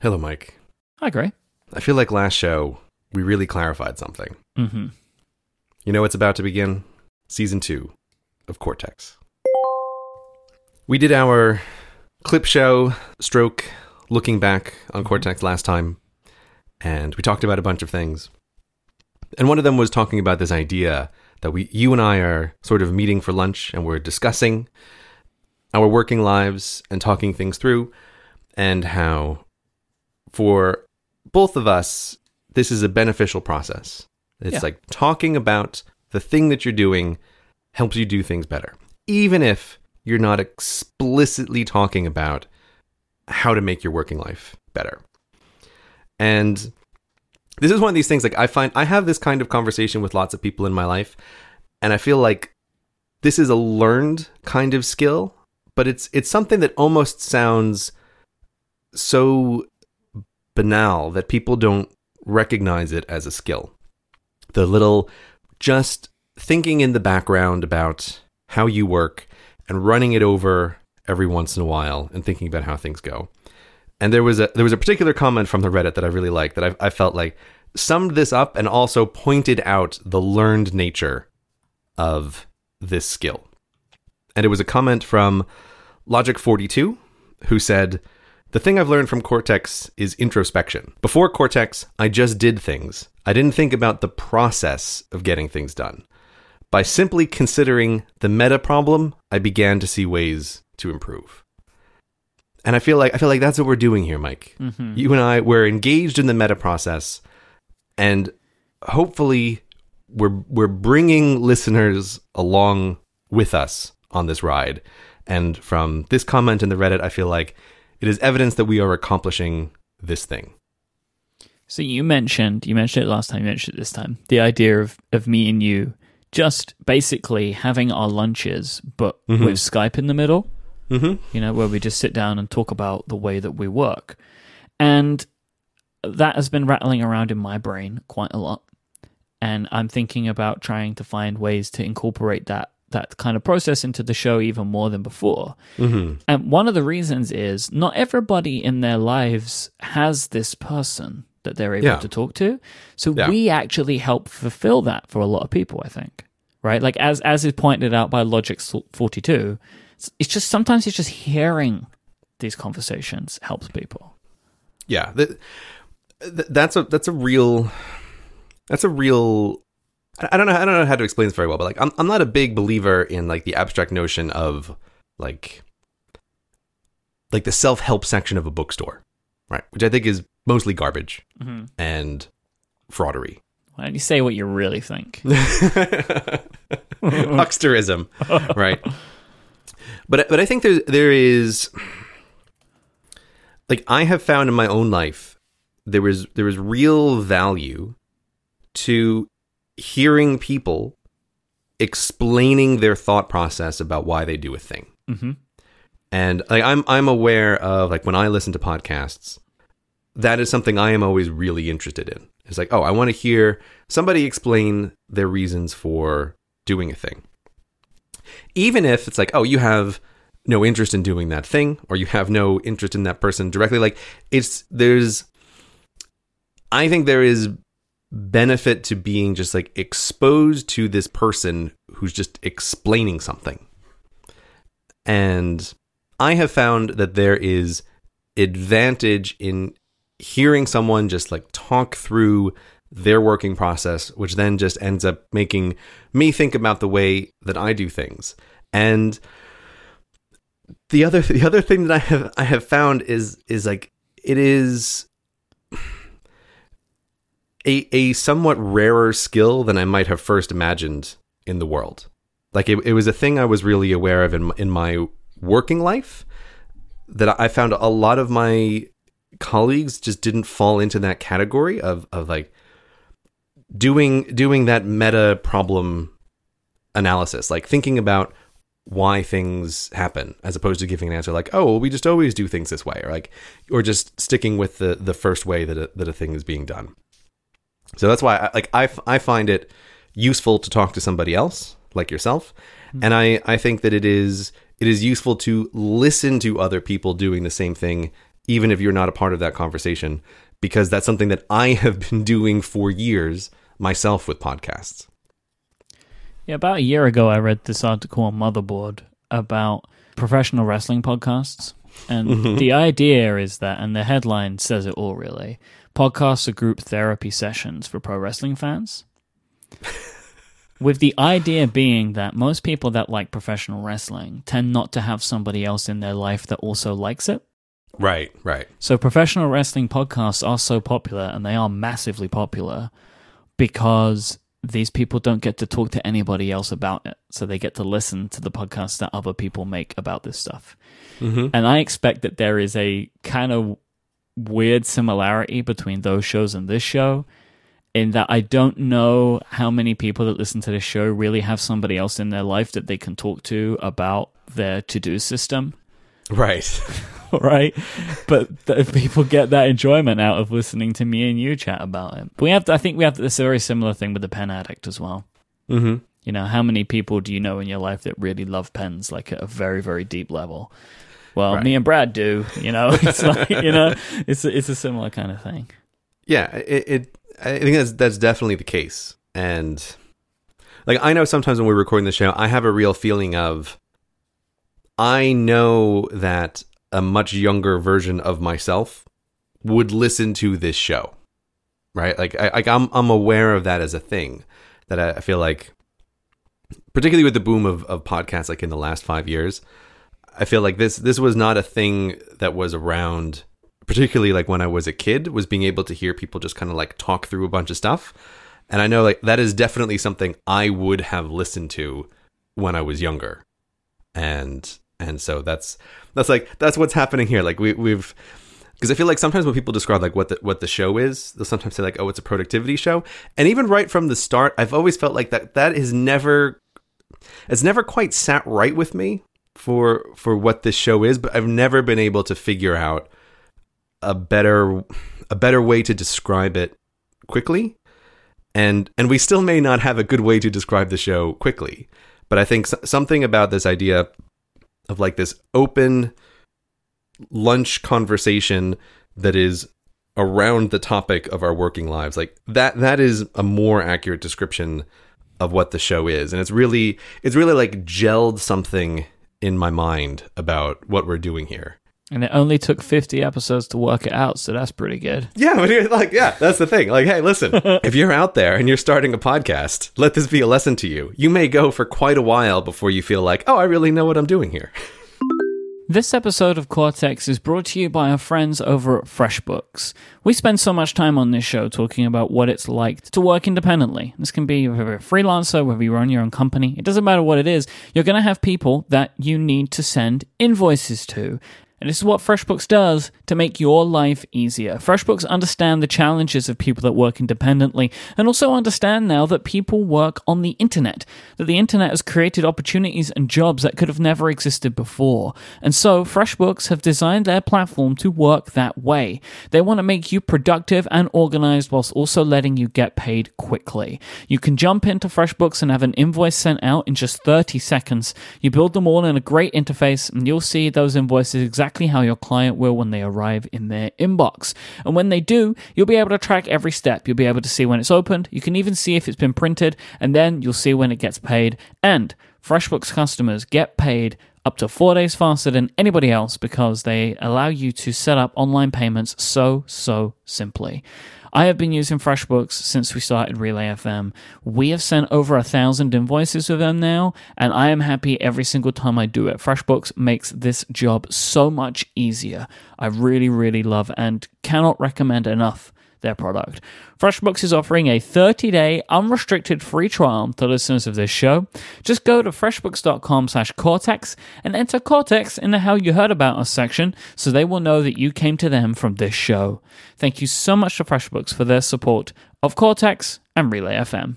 Hello, Myke. Hi, Grey. I feel like last show we really clarified something. Mm-hmm. You know what's about to begin? Season two of Cortex. We did our clip show, stroke, looking back on Cortex last time, and we talked about a bunch of things. And one of them was talking about this idea that we, you and I, are sort of meeting for lunch, and we're discussing our working lives and talking things through, and how for both of us, this is a beneficial process. It's Yeah. like talking about the thing that you're doing helps you do things better, even if you're not explicitly talking about how to make your working life better. And this is one of these things like I find I have this kind of conversation with lots of people in my life, and I feel like this is a learned kind of skill, but it's it's something that almost sounds so banal that people don't recognize it as a skill. The little just thinking in the background about how you work and running it over every once in a while and thinking about how things go. And there was a there was a particular comment from the Reddit that I really liked that I, I felt like summed this up and also pointed out the learned nature of this skill. And it was a comment from Logic42 who said, The thing I've learned from Cortex is introspection. Before Cortex, I just did things. I didn't think about the process of getting things done. By simply considering the meta problem, I began to see ways to improve. And I feel like I feel like that's what we're doing here, Myke. Mm-hmm. You and I we're engaged in the meta process and hopefully we're we're bringing listeners along with us on this ride. And from this comment in the Reddit, I feel like it is evidence that we are accomplishing this thing. So you mentioned you mentioned it last time. You mentioned it this time. The idea of of me and you just basically having our lunches, but Mhm. with Skype in the middle. Mm-hmm. You know, where we just sit down and talk about the way that we work, and that has been rattling around in my brain quite a lot. And I'm thinking about trying to find ways to incorporate that that kind of process into the show even more than before. Mm-hmm. And one of the reasons is not everybody in their lives has this person that they're able Yeah. to talk to. So Yeah. we actually help fulfill that for a lot of people, I think. Right? Like as as is pointed out by Logic 42, it's- it's just sometimes it's just hearing these conversations helps people. Yeah, that, that's a that's a real that's a real I don't know I don't know how to explain this very well, but like I'm I'm not a big believer in like the abstract notion of like like the self-help section of a bookstore, right? Which I think is mostly garbage Mm-hmm. and fraudery. Why don't you say what you really think? Hucksterism, right? But but I think there there is like I have found in my own life there was there was real value to hearing people explaining their thought process about why they do a thing. hmm And like I'm I'm aware of like when I listen to podcasts, that is something I am always really interested in. It's like, oh, I want to hear somebody explain their reasons for doing a thing. Even if it's like, oh, you have no interest in doing that thing or you have no interest in that person directly, like it's there's I think there is benefit to being just like exposed to this person who's just explaining something. And I have found that there is advantage in hearing someone just like talk through their working process, which then just ends up making me think about the way that I do things. And the other the other thing that I have I have found is is like it is a a somewhat rarer skill than I might have first imagined in the world. Like it, it was a thing I was really aware of in in my working life that I found a lot of my colleagues just didn't fall into that category of of like doing doing that meta problem analysis, like thinking about why things happen as opposed to giving an answer like oh well, we just always do things this way or like or just sticking with the the first way that a, that a thing is being done so that's why I, like I, f- I find it useful to talk to somebody else like yourself and I, I think that it is it is useful to listen to other people doing the same thing even if you're not a part of that conversation, because that's something that I have been doing for years myself with podcasts. Yeah, about a year ago, I read this article on Motherboard about professional wrestling podcasts. And Mm-hmm. the idea is that, and the headline says it all really podcasts are group therapy sessions for pro wrestling fans. With the idea being that most people that like professional wrestling tend not to have somebody else in their life that also likes it. Right, right. So professional wrestling podcasts are so popular and they are massively popular because these people don't get to talk to anybody else about it. So they get to listen to the podcasts that other people make about this stuff. Mm-hmm. And I expect that there is a kind of weird similarity between those shows and this show in that I don't know how many people that listen to this show really have somebody else in their life that they can talk to about their to-do system Right. right? But th- people get that enjoyment out of listening to me and you chat about it. But we have, to, I think, we have this very similar thing with the pen addict as well. mm-hmm. You know, how many people do you know in your life that really love pens, like at a very, very deep level? Well, Right. me and Brad do. You know, it's like you know, it's a, it's a similar kind of thing. Yeah, it, it. I think that's that's definitely the case, and like I know sometimes when we're recording the show, I have a real feeling of I know that a much younger version of myself would listen to this show, right? Like, I, like I'm I'm aware of that as a thing that I, I feel like, particularly with the boom of of podcasts, like in the last five years, I feel like this this was not a thing that was around particularly like when I was a kid, was being able to hear people just kind of like talk through a bunch of stuff. And I know like that is definitely something I would have listened to when I was younger. And and so that's that's like that's what's happening here. Like we we've because I feel like sometimes when people describe like what the what the show is, they'll sometimes say like, oh, it's a productivity show. And even right from the start, I've always felt like that that is never it's never quite sat right with me for for what this show is, but I've never been able to figure out a better a better way to describe it quickly. And and we still may not have a good way to describe the show quickly but i think something about this idea of like this open lunch conversation that is around the topic of our working lives like that that is a more accurate description of what the show is. And it's really it's really like gelled something in my mind about what we're doing here And it only took 50 episodes to work it out, so that's pretty good. Yeah, but you're like, yeah, that's the thing. Like, hey, listen, if you're out there and you're starting a podcast, let this be a lesson to you. You may go for quite a while before you feel like, oh, I really know what I'm doing here. This episode of Cortex is brought to you by our friends over at FreshBooks. We spend so much time on this show talking about what it's like to work independently. This can be whether you're a freelancer, whether you run your own company. It doesn't matter what it is. You're going to have people that you need to send invoices to. And this is what FreshBooks does to make your life easier. FreshBooks understand the challenges of people that work independently and also understand now that people work on the internet, that the internet has created opportunities and jobs that could have never existed before. And so FreshBooks have designed their platform to work that way. They want to make you productive and organized whilst also letting you get paid quickly. You can jump into FreshBooks and have an invoice sent out in just 30 seconds. You build them all in a great interface and you'll see those invoices exactly how your client will when they arrive in their inbox. And when they do, you'll be able to track every step. You'll be able to see when it's opened. You can even see if it's been printed and then you'll see when it gets paid. And FreshBooks customers get paid up to four days faster than anybody else because they allow you to set up online payments so, so simply. I have been using FreshBooks since we started Relay FM. We have sent over a thousand invoices with them now, and I am happy every single time I do it. FreshBooks makes this job so much easier. I really, really love and cannot recommend enough their product. FreshBooks is offering a 30-day unrestricted free trial to listeners of this show. Just go to freshbooks.com slash Cortex and enter Cortex in the How You Heard About Us section so they will know that you came to them from this show. Thank you so much to FreshBooks for their support of Cortex and Relay FM.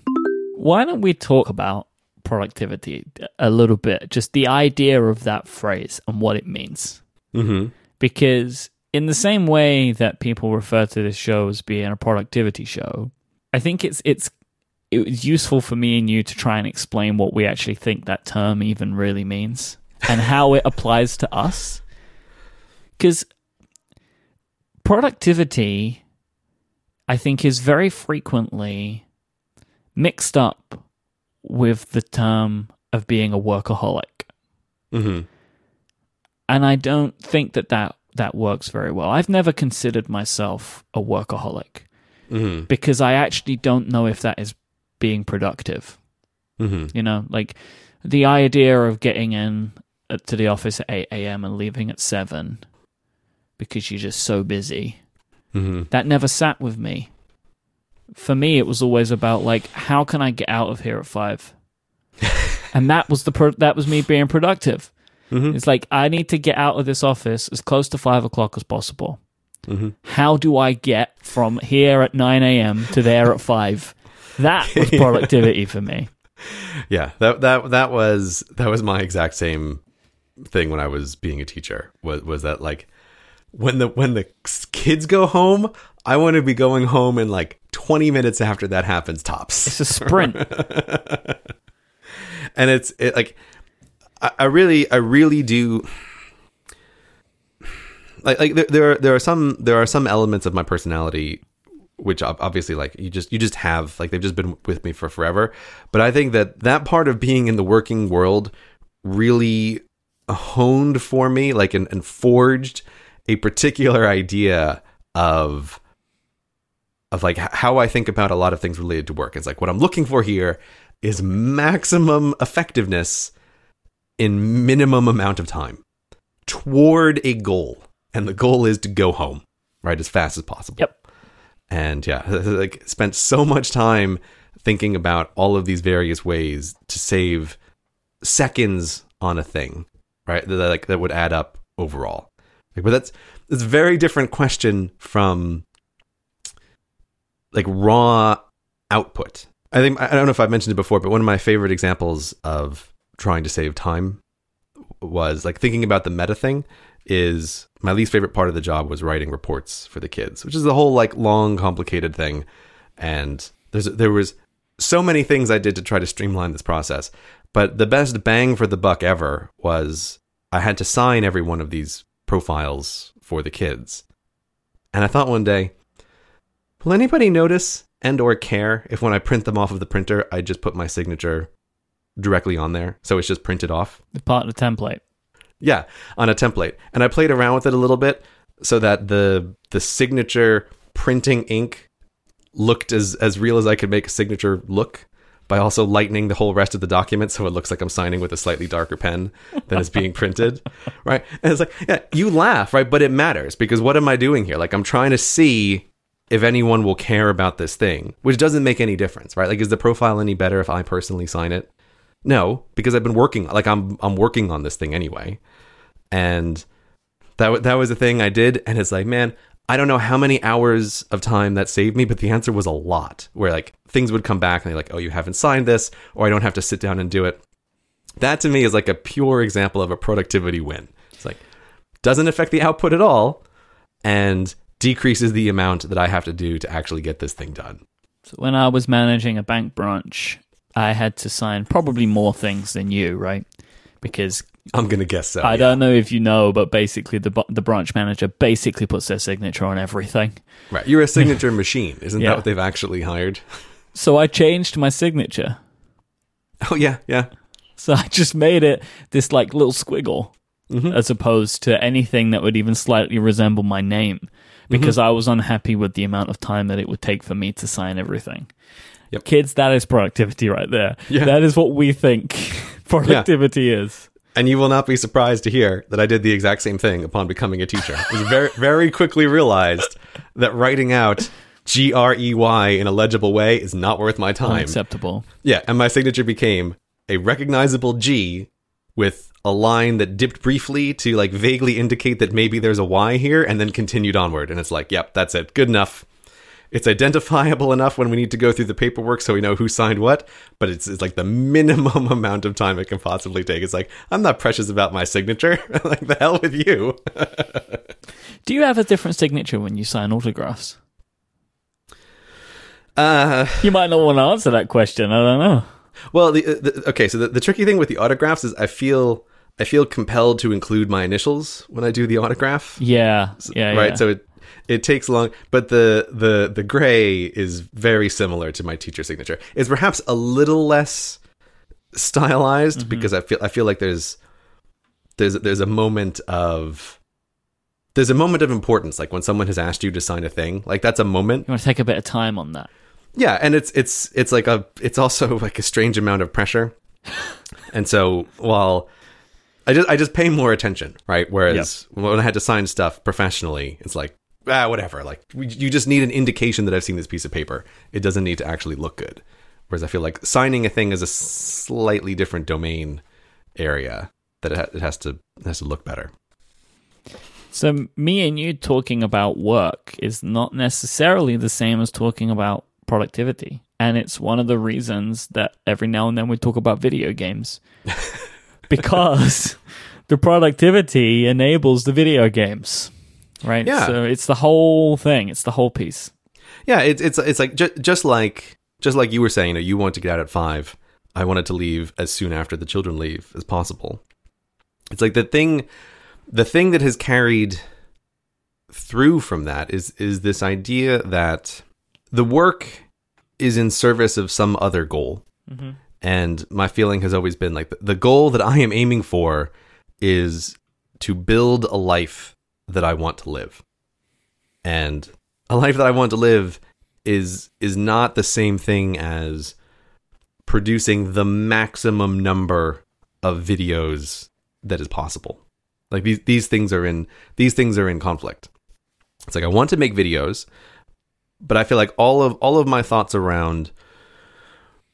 Why don't we talk about productivity a little bit? Just the idea of that phrase and what it means Mm-hmm. because in the same way that people refer to this show as being a productivity show, I think it's it's it was useful for me and you to try and explain what we actually think that term even really means and how it applies to us. Because productivity, I think, is very frequently mixed up with the term of being a workaholic. hmm And I don't think that that, that works very well. I've never considered myself a workaholic hmm because I actually don't know if that is being productive. hmm You know, like the idea of getting in to the office at 8 a.m. and leaving at 7 because you're just so busy, hmm that never sat with me. For me, it was always about like, how can I get out of here at 5? and that was the pro- that was me being productive. Hmm It's like I need to get out of this office as close to five o'clock as possible. hmm How do I get from here at nine a.m. to there at five? That was productivity for me. Yeah, that that that was that was my exact same thing when I was being a teacher. Was was that like when the when the kids go home, I want to be going home in like 20 minutes after that happens tops. It's a sprint. and it's it, like I, I really I really do like like there, there are there are some there are some elements of my personality which obviously like you just you just have like they've just been with me for forever but I think that that part of being in the working world really honed for me like and, and forged a particular idea of of like how I think about a lot of things related to work. It's like what I'm looking for here is maximum effectiveness in minimum amount of time toward a goal. And the goal is to go home, right, as fast as possible. Yep. And yeah, like spent so much time thinking about all of these various ways to save seconds on a thing, right? That like that would add up overall. Like, but that's it's a very different question from like raw output. I think I don't know if I've mentioned it before, but one of my favorite examples of trying to save time was like thinking about the meta thing is my least favorite part of the job was writing reports for the kids, which is a whole like long complicated thing and there's there was so many things I did to try to streamline this process, but the best bang for the buck ever was I had to sign every one of these profiles for the kids. And I thought one day, will anybody notice and or care if when I print them off of the printer, I just put my signature directly on there so it's just printed off? The part of the template. Yeah, on a template. And I played around with it a little bit so that the the signature printing ink looked as as real as I could make a signature look by also lightening the whole rest of the document so it looks like I'm signing with a slightly darker pen than is being printed, right? And it's like, yeah, you laugh, right? But it matters because what am I doing here? Like I'm trying to see if anyone will care about this thing, which doesn't make any difference, right? Like is the profile any better if I personally sign it? No, because I've been working like I'm I'm working on this thing anyway. And that that was the thing I did and it's like, man, I don't know how many hours of time that saved me, but the answer was a lot. Where like things would come back and they're like, "Oh, you haven't signed this," or I don't have to sit down and do it. That to me is like a pure example of a productivity win. It's like doesn't affect the output at all and decreases the amount that I have to do to actually get this thing done. So when I was managing a bank branch, I had to sign probably more things than you, right? Because I'm gonna guess so. I yeah. don't know if you know, but basically the the branch manager basically puts their signature on everything. Right, you're a signature machine, isn't Yeah. that what they've actually hired? So I changed my signature. Oh yeah, yeah. So I just made it this like little squiggle Mhm. as opposed to anything that would even slightly resemble my name because Mm-hmm. I was unhappy with the amount of time that it would take for me to sign everything. Yep. Kids, that is productivity right there. Yeah. That is what we think productivity is. And you will not be surprised to hear that I did the exact same thing upon becoming a teacher. I was very, very quickly realized that writing out G R E Y in a legible way is not worth my time. Unacceptable. Yeah, and my signature became a recognizable G with a line that dipped briefly to like vaguely indicate that maybe there's a Y here and then continued onward. And it's like, yep, that's it. Good enough. It's identifiable enough when we need to go through the paperwork so we know who signed what, but it's, it's like the minimum amount of time it can possibly take. It's like, I'm not precious about my signature. like, the hell with you. Do you have a different signature when you sign autographs? Uh, You might not want to answer that question. I don't know. Well, the, the okay, so the, the tricky thing with the autographs is I feel I feel compelled to include my initials when I do the autograph. Yeah, yeah, right. yeah. So it it takes long, but the the the Grey is very similar to my teacher signature. It's perhaps a little less stylized Mm-hmm. because I feel I feel like there's there's there's a moment of there's a moment of importance like when someone has asked you to sign a thing like that's a moment you want to take a bit of time on that. yeah and it's it's it's like a it's also like a strange amount of pressure and so while i just i just pay more attention right whereas when i had to sign stuff professionally it's like ah whatever like you just need an indication that i've seen this piece of paper it doesn't need to actually look good whereas i feel like signing a thing is a slightly different domain area that it, ha- it has to it has to look better So me and you talking about work is not necessarily the same as talking about productivity. And it's one of the reasons that every now and then we talk about video games. because the productivity enables the video games. Right? Yeah. So it's the whole thing. It's the whole piece. Yeah, it's it's it's like ju- just like just like you were saying, you, know, you want to get out at five. I wanted to leave as soon after the children leave as possible. It's like the thing, the thing that has carried through from that is is this idea that the work is in service of some other goal. Mm-hmm. And my feeling has always been like the goal that I am aiming for is to build a life that I want to live. And a life that I want to live is is not the same thing as producing the maximum number of videos that is possible. Like these these things are in these things are in conflict. It's like I want to make videos, but I feel like all of all of my thoughts around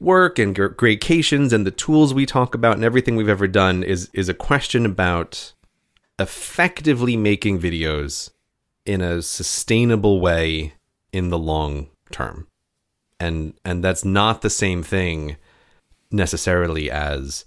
work and gr- gradations and the tools we talk about and everything we've ever done is is a question about effectively making videos in a sustainable way in the long term. And and that's not the same thing necessarily as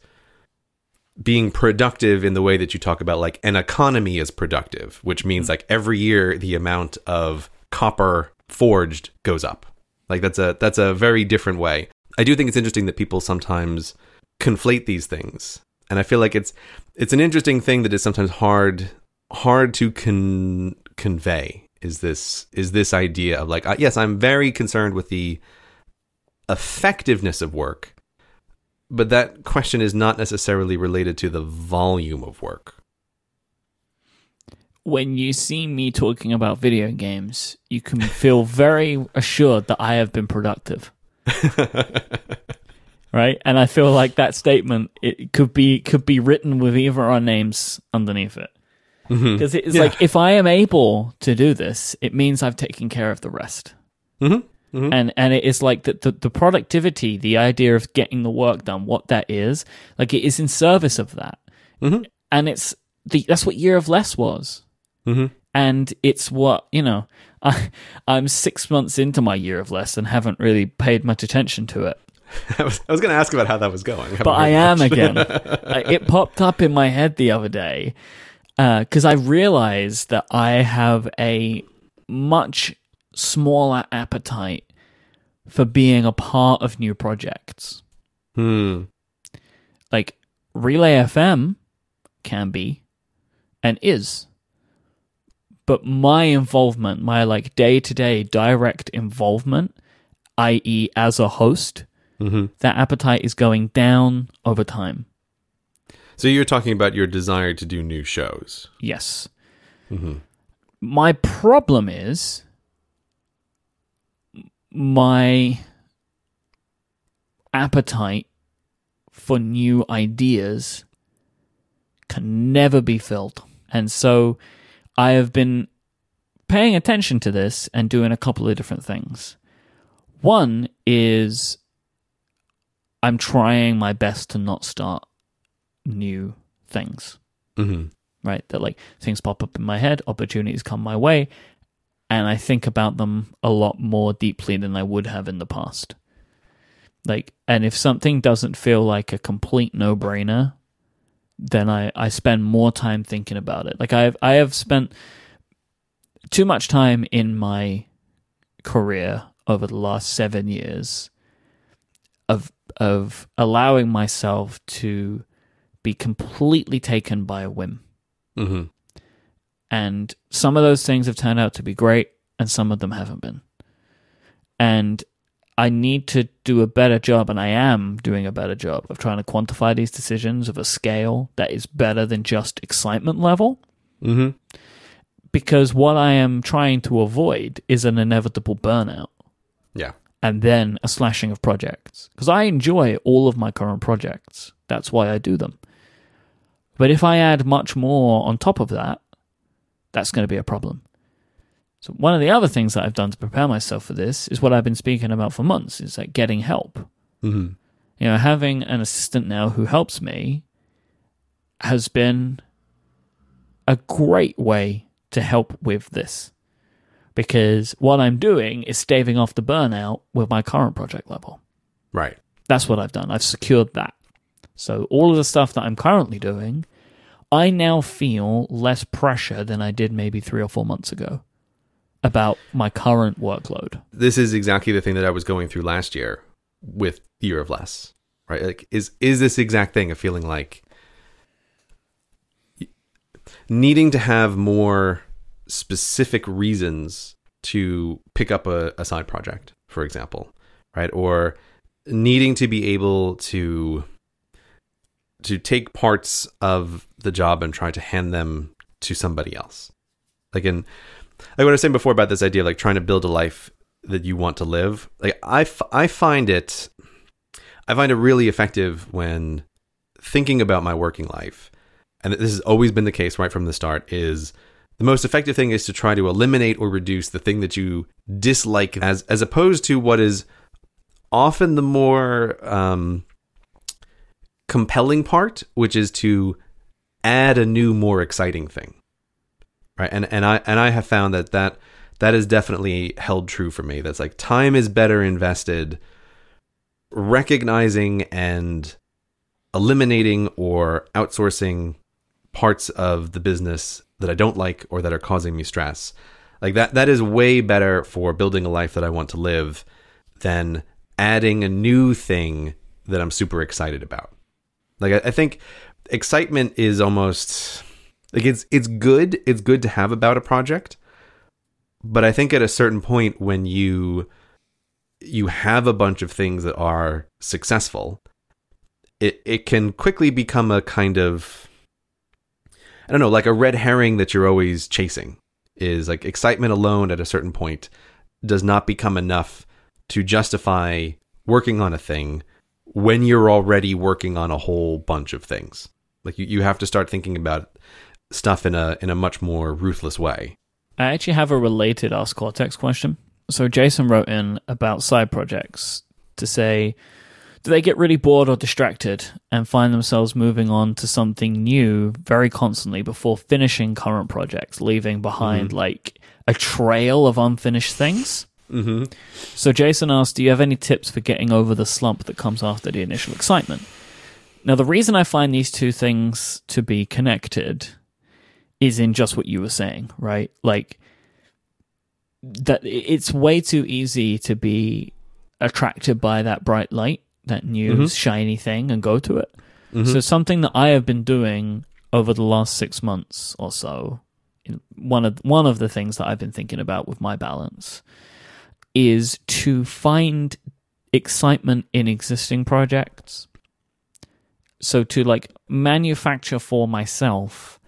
being productive in the way that you talk about like an economy is productive, which means like every year the amount of copper forged goes up. Like that's a that's a very different way. I do think it's interesting that people sometimes conflate these things. And I feel like it's it's an interesting thing that is sometimes hard hard to con- convey is this is this idea of like uh, yes, I'm very concerned with the effectiveness of work, but that question is not necessarily related to the volume of work. When you see me talking about video games, you can feel very assured that I have been productive. right? And I feel like that statement it could be could be written with either our names underneath it. Because it's Yeah. like if I am able to do this, it means I've taken care of the rest. Mhm. And and it is like the, the the productivity, the idea of getting the work done, what that is, like it is in service of that. Mhm. And it's the that's what Year of Less was Mhm. and it's what you know I, i'm six months into my year of less and haven't really paid much attention to it I was, I was going to ask about how that was going. but i am much. again Uh, it popped up in my head the other day because i realized that i have a much smaller appetite for being a part of new projects Hmm. like relay fm can be and is but my involvement my like day-to-day direct involvement i.e as a host Mhm. that appetite is going down over time So you're talking about your desire to do new shows. yes my problem is my appetite for new ideas can never be filled. And so I have been paying attention to this and doing a couple of different things. One is I'm trying my best to not start new things hmm right? That like things pop up in my head, opportunities come my way, and I think about them a lot more deeply than I would have in the past. Like, and if something doesn't feel like a complete no brainer, then I, I spend more time thinking about it. Like I have I have spent too much time in my career over the last seven years of of allowing myself to be completely taken by a whim. hmm And some of those things have turned out to be great, and some of them haven't been. And I need to do a better job, and I am doing a better job of trying to quantify these decisions of a scale that is better than just excitement level. hmm Because what I am trying to avoid is an inevitable burnout. And then a slashing of projects. Because I enjoy all of my current projects. That's why I do them. But if I add much more on top of that, that's going to be a problem. So one of the other things that I've done to prepare myself for this is what I've been speaking about for months, is like getting help. hmm You know, having an assistant now who helps me has been a great way to help with this. Because what I'm doing is staving off the burnout with my current project level. Right. That's what I've done. I've secured that. So all of the stuff that I'm currently doing, I now feel less pressure than I did maybe three or four months ago about my current workload. This is exactly the thing that I was going through last year with Year of Less. Right? Like is is this exact thing of feeling like needing to have more specific reasons to pick up a, a side project, for example, right? Or needing to be able to to take parts of the job and try to hand them to somebody else. Like in like what I was saying before about this idea of like trying to build a life that you want to live. Like I, f- I find it I find it really effective when thinking about my working life. And this has always been the case right from the start is the most effective thing is to try to eliminate or reduce the thing that you dislike as as opposed to what is often the more um, compelling part, which is to add a new, more exciting thing. Right, and and I and I have found that that that is definitely held true for me. That's like time is better invested recognizing and eliminating or outsourcing parts of the business that I don't like or that are causing me stress. Like that that is way better for building a life that I want to live than adding a new thing that I'm super excited about. Like I, I think excitement is almost like it's it's good. It's good to have about a project. But I think at a certain point when you you have a bunch of things that are successful, it it can quickly become a kind of I don't know, like a red herring that you're always chasing. Is like excitement alone at a certain point does not become enough to justify working on a thing when you're already working on a whole bunch of things. Like you, you have to start thinking about stuff in a in a much more ruthless way. I actually have a related Ask Cortex question. So Jason wrote in about side projects to say, do they get really bored or distracted and find themselves moving on to something new very constantly before finishing current projects, leaving behind like a trail of unfinished things? Mm-hmm. So Jason asked, "Do you have any tips for getting over the slump that comes after the initial excitement?" Now, the reason I find these two things to be connected is in just what you were saying, right? Like that it's way too easy to be attracted by that bright light, that new Mhm. shiny thing and go to it. Mhm. So something that I have been doing over the last 6 months or so, in- one of one of the things that I've been thinking about with my balance is to find excitement in existing projects. So to like manufacture for myself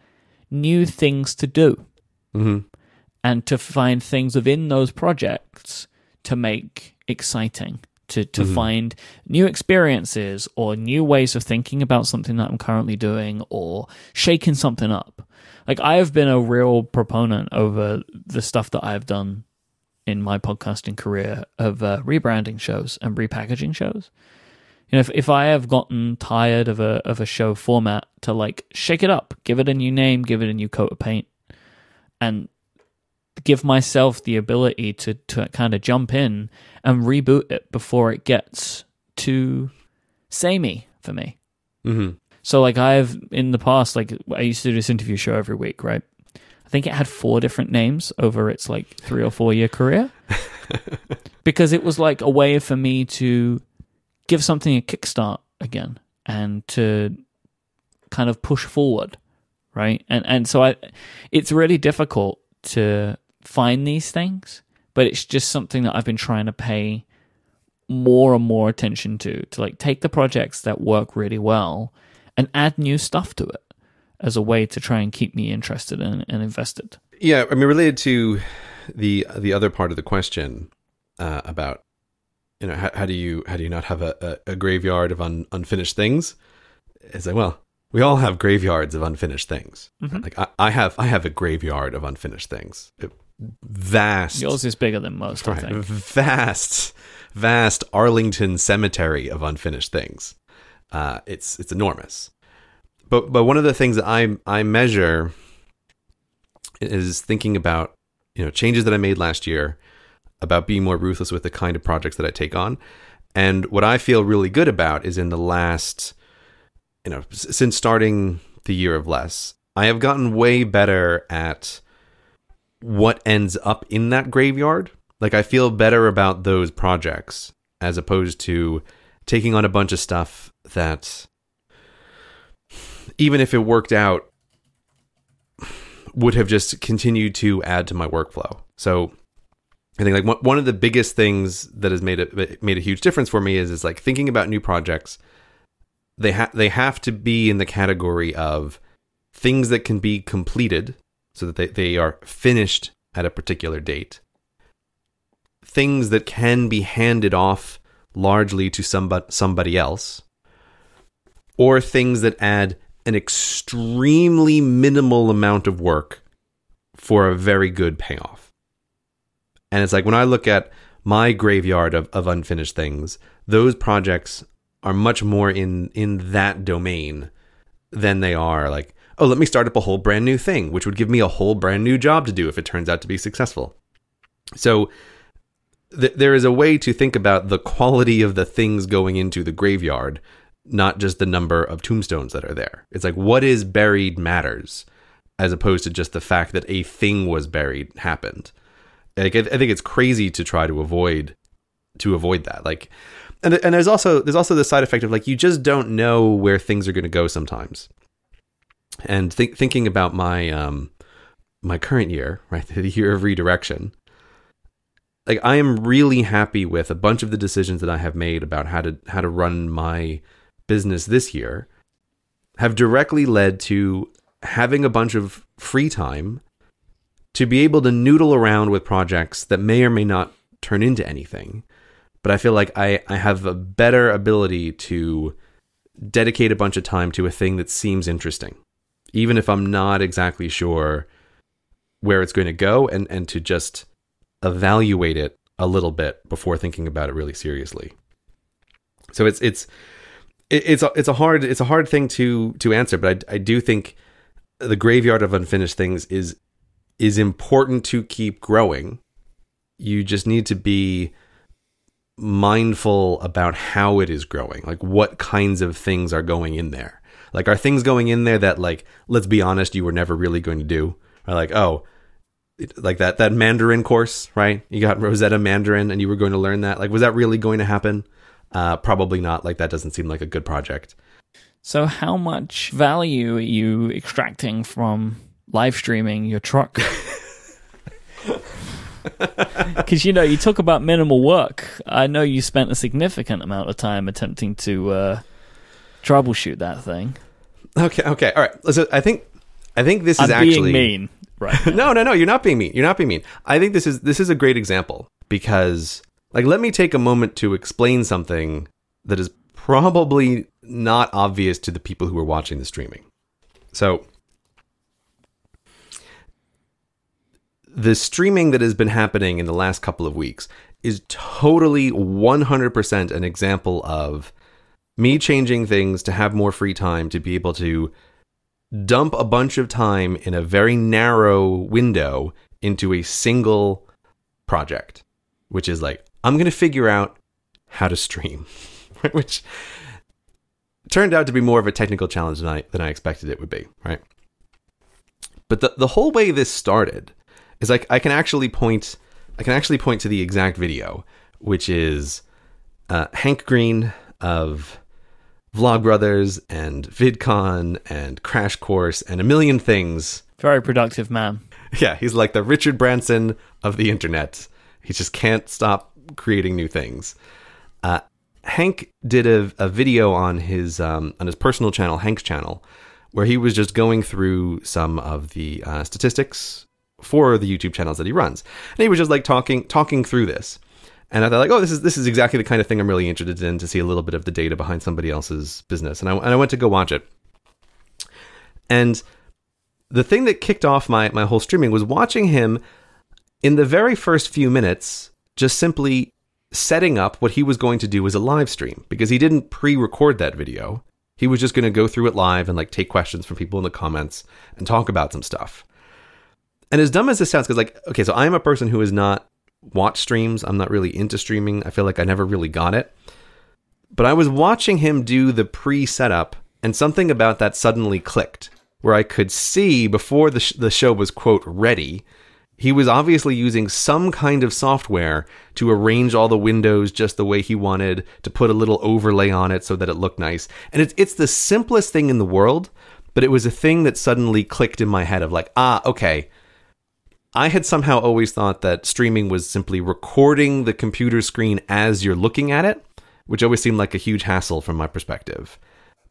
new things to do Mm-hmm. and to find things within those projects to make exciting to to Mhm. find new experiences or new ways of thinking about something that I'm currently doing or shaking something up. Like I have been a real proponent over the stuff that I've done in my podcasting career of uh, rebranding shows and repackaging shows. You know, if if I have gotten tired of a of a show format, to like shake it up, give it a new name, give it a new coat of paint, and give myself the ability to to kind of jump in and reboot it before it gets too samey for me. Mm-hmm. So like I've in the past, like I used to do this interview show every week, right? I think it had four different names over its like three or four year career. because it was like a way for me to give something a kickstart again and to kind of push forward, right? And and so I, it's really difficult to find these things, but it's just something that I've been trying to pay more and more attention to to like take the projects that work really well and add new stuff to it as a way to try and keep me interested and, and invested. Yeah, I mean, related to the the other part of the question uh, about you know how, how, do you how do you not have a, a, a graveyard of un, unfinished things? It's like well, we all have graveyards of unfinished things. Mm-hmm. Like I, I, have I have a graveyard of unfinished things. It, vast. Yours is bigger than most. Right, I think. Vast, vast Arlington cemetery of unfinished things. Uh, it's it's enormous. But but one of the things that I I measure is thinking about you know changes that I made last year about being more ruthless with the kind of projects that I take on. And what I feel really good about is in the last you know since starting the year of less, I have gotten way better at what ends up in that graveyard. Like I feel better about those projects as opposed to taking on a bunch of stuff that even if it worked out would have just continued to add to my workflow. So I think like one of the biggest things that has made it made a huge difference for me is is like thinking about new projects. They have they have to be in the category of things that can be completed so that they, they are finished at a particular date. Things that can be handed off largely to somebody else. Or things that add an extremely minimal amount of work for a very good payoff. And it's like when I look at my graveyard of, of unfinished things, those projects are much more in in that domain than they are like, oh, let me start up a whole brand new thing, which would give me a whole brand new job to do if it turns out to be successful. So th- there is a way to think about the quality of the things going into the graveyard not just the number of tombstones that are there. It's like what is buried matters, as opposed to just the fact that a thing was buried happened. Like I think it's crazy to try to avoid to avoid that. Like, and and there's also there's also the side effect of like you just don't know where things are going to go sometimes. And th- thinking about my um my current year, right, the year of redirection. Like I am really happy with a bunch of the decisions that I have made about how to how to run my business this year have directly led to having a bunch of free time to be able to noodle around with projects that may or may not turn into anything. But I feel like I, I have a better ability to dedicate a bunch of time to a thing that seems interesting, even if I'm not exactly sure where it's going to go, and, and to just evaluate it a little bit before thinking about it really seriously. So it's it's it's a, it's a hard it's a hard thing to to answer, but I I do think the graveyard of unfinished things is is important to keep growing. You just need to be mindful about how it is growing, like what kinds of things are going in there. Like, are things going in there that, like, let's be honest, you were never really going to do? Or like, oh, like that that Mandarin course, right? You got Rosetta Mandarin, and you were going to learn that. Like, was that really going to happen? Uh, probably not. Like that doesn't seem like a good project. So, how much value are you extracting from live streaming your truck? Because you know, you talk about minimal work. I know you spent a significant amount of time attempting to uh, troubleshoot that thing. Okay, okay, all right. So I think I think this is I'm actually mean. Right? no, no, no. You're not being mean. You're not being mean. I think this is this is a great example because like, let me take a moment to explain something that is probably not obvious to the people who are watching the streaming. So, the streaming that has been happening in the last couple of weeks is totally 100% an example of me changing things to have more free time to be able to dump a bunch of time in a very narrow window into a single project, which is like, I'm going to figure out how to stream, which turned out to be more of a technical challenge than I, than I expected it would be, right? But the, the whole way this started is like I can actually point I can actually point to the exact video, which is uh, Hank Green of Vlogbrothers and VidCon and Crash Course and a million things. Very productive man. Yeah, he's like the Richard Branson of the internet. He just can't stop creating new things. Uh, Hank did a, a video on his um, on his personal channel, Hank's channel, where he was just going through some of the uh, statistics for the YouTube channels that he runs, and he was just like talking talking through this. And I thought, like, oh, this is this is exactly the kind of thing I'm really interested in to see a little bit of the data behind somebody else's business. And I and I went to go watch it. And the thing that kicked off my my whole streaming was watching him in the very first few minutes just simply setting up what he was going to do as a live stream because he didn't pre-record that video. He was just going to go through it live and like take questions from people in the comments and talk about some stuff. And as dumb as this sounds, because like, okay, so I'm a person who is not watched streams. I'm not really into streaming. I feel like I never really got it. But I was watching him do the pre-setup, and something about that suddenly clicked, where I could see before the sh- the show was quote ready he was obviously using some kind of software to arrange all the windows just the way he wanted, to put a little overlay on it so that it looked nice. And it's it's the simplest thing in the world, but it was a thing that suddenly clicked in my head of like, ah, okay. I had somehow always thought that streaming was simply recording the computer screen as you're looking at it, which always seemed like a huge hassle from my perspective.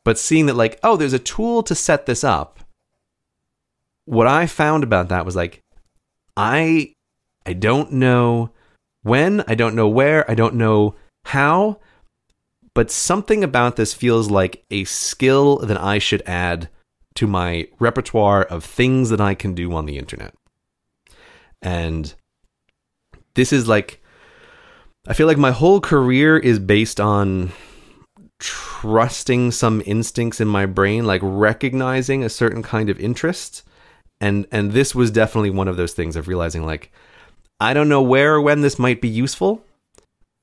But seeing that like, oh, there's a tool to set this up. What I found about that was like I I don't know when, I don't know where, I don't know how, but something about this feels like a skill that I should add to my repertoire of things that I can do on the internet. And this is like I feel like my whole career is based on trusting some instincts in my brain, like recognizing a certain kind of interest. And and this was definitely one of those things of realizing like I don't know where or when this might be useful,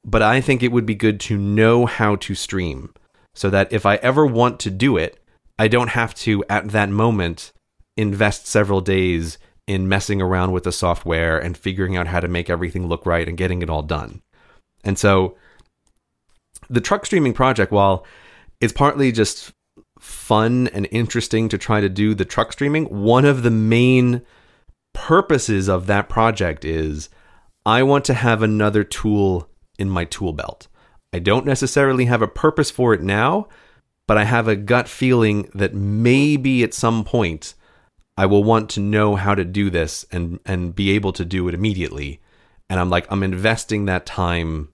but I think it would be good to know how to stream so that if I ever want to do it, I don't have to at that moment invest several days in messing around with the software and figuring out how to make everything look right and getting it all done. And so the truck streaming project, while it's partly just fun and interesting to try to do the truck streaming. One of the main purposes of that project is I want to have another tool in my tool belt. I don't necessarily have a purpose for it now, but I have a gut feeling that maybe at some point I will want to know how to do this and and be able to do it immediately. And I'm like I'm investing that time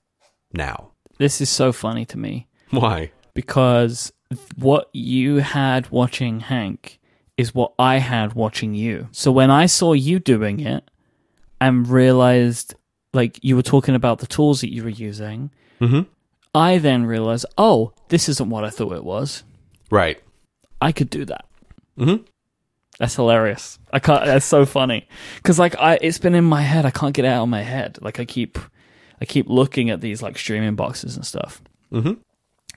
now. This is so funny to me. Why? Because what you had watching Hank is what I had watching you. So when I saw you doing it and realized, like, you were talking about the tools that you were using, mm-hmm. I then realized, oh, this isn't what I thought it was. Right. I could do that. Mm-hmm. That's hilarious. I can't. That's so funny because like I, it's been in my head. I can't get it out of my head. Like I keep, I keep looking at these like streaming boxes and stuff. Mm-hmm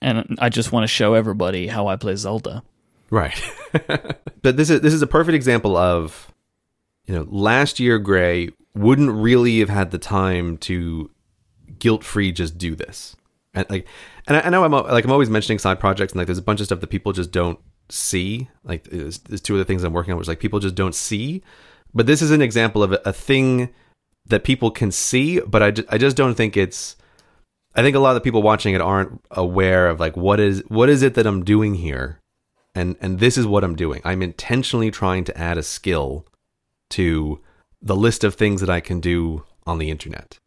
and I just want to show everybody how I play Zelda. Right. but this is this is a perfect example of you know, last year Grey wouldn't really have had the time to guilt-free just do this. And like and I, I know I'm like I'm always mentioning side projects and like there's a bunch of stuff that people just don't see. Like there's, two other things I'm working on which like people just don't see. But this is an example of a, a thing that people can see, but I, I just don't think it's I think a lot of the people watching it aren't aware of like what is what is it that I'm doing here, and and this is what I'm doing. I'm intentionally trying to add a skill to the list of things that I can do on the internet.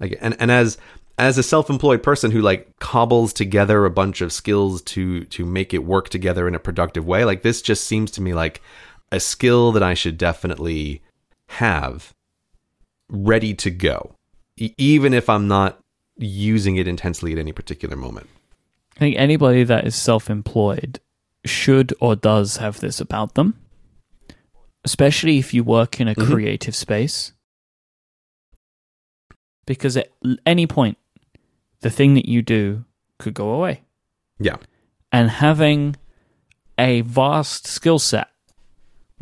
Like and and as as a self-employed person who like cobbles together a bunch of skills to to make it work together in a productive way, like this just seems to me like a skill that I should definitely have ready to go. E- even if I'm not using it intensely at any particular moment. I think anybody that is self employed should or does have this about them, especially if you work in a mm-hmm. creative space. Because at any point, the thing that you do could go away. Yeah. And having a vast skill set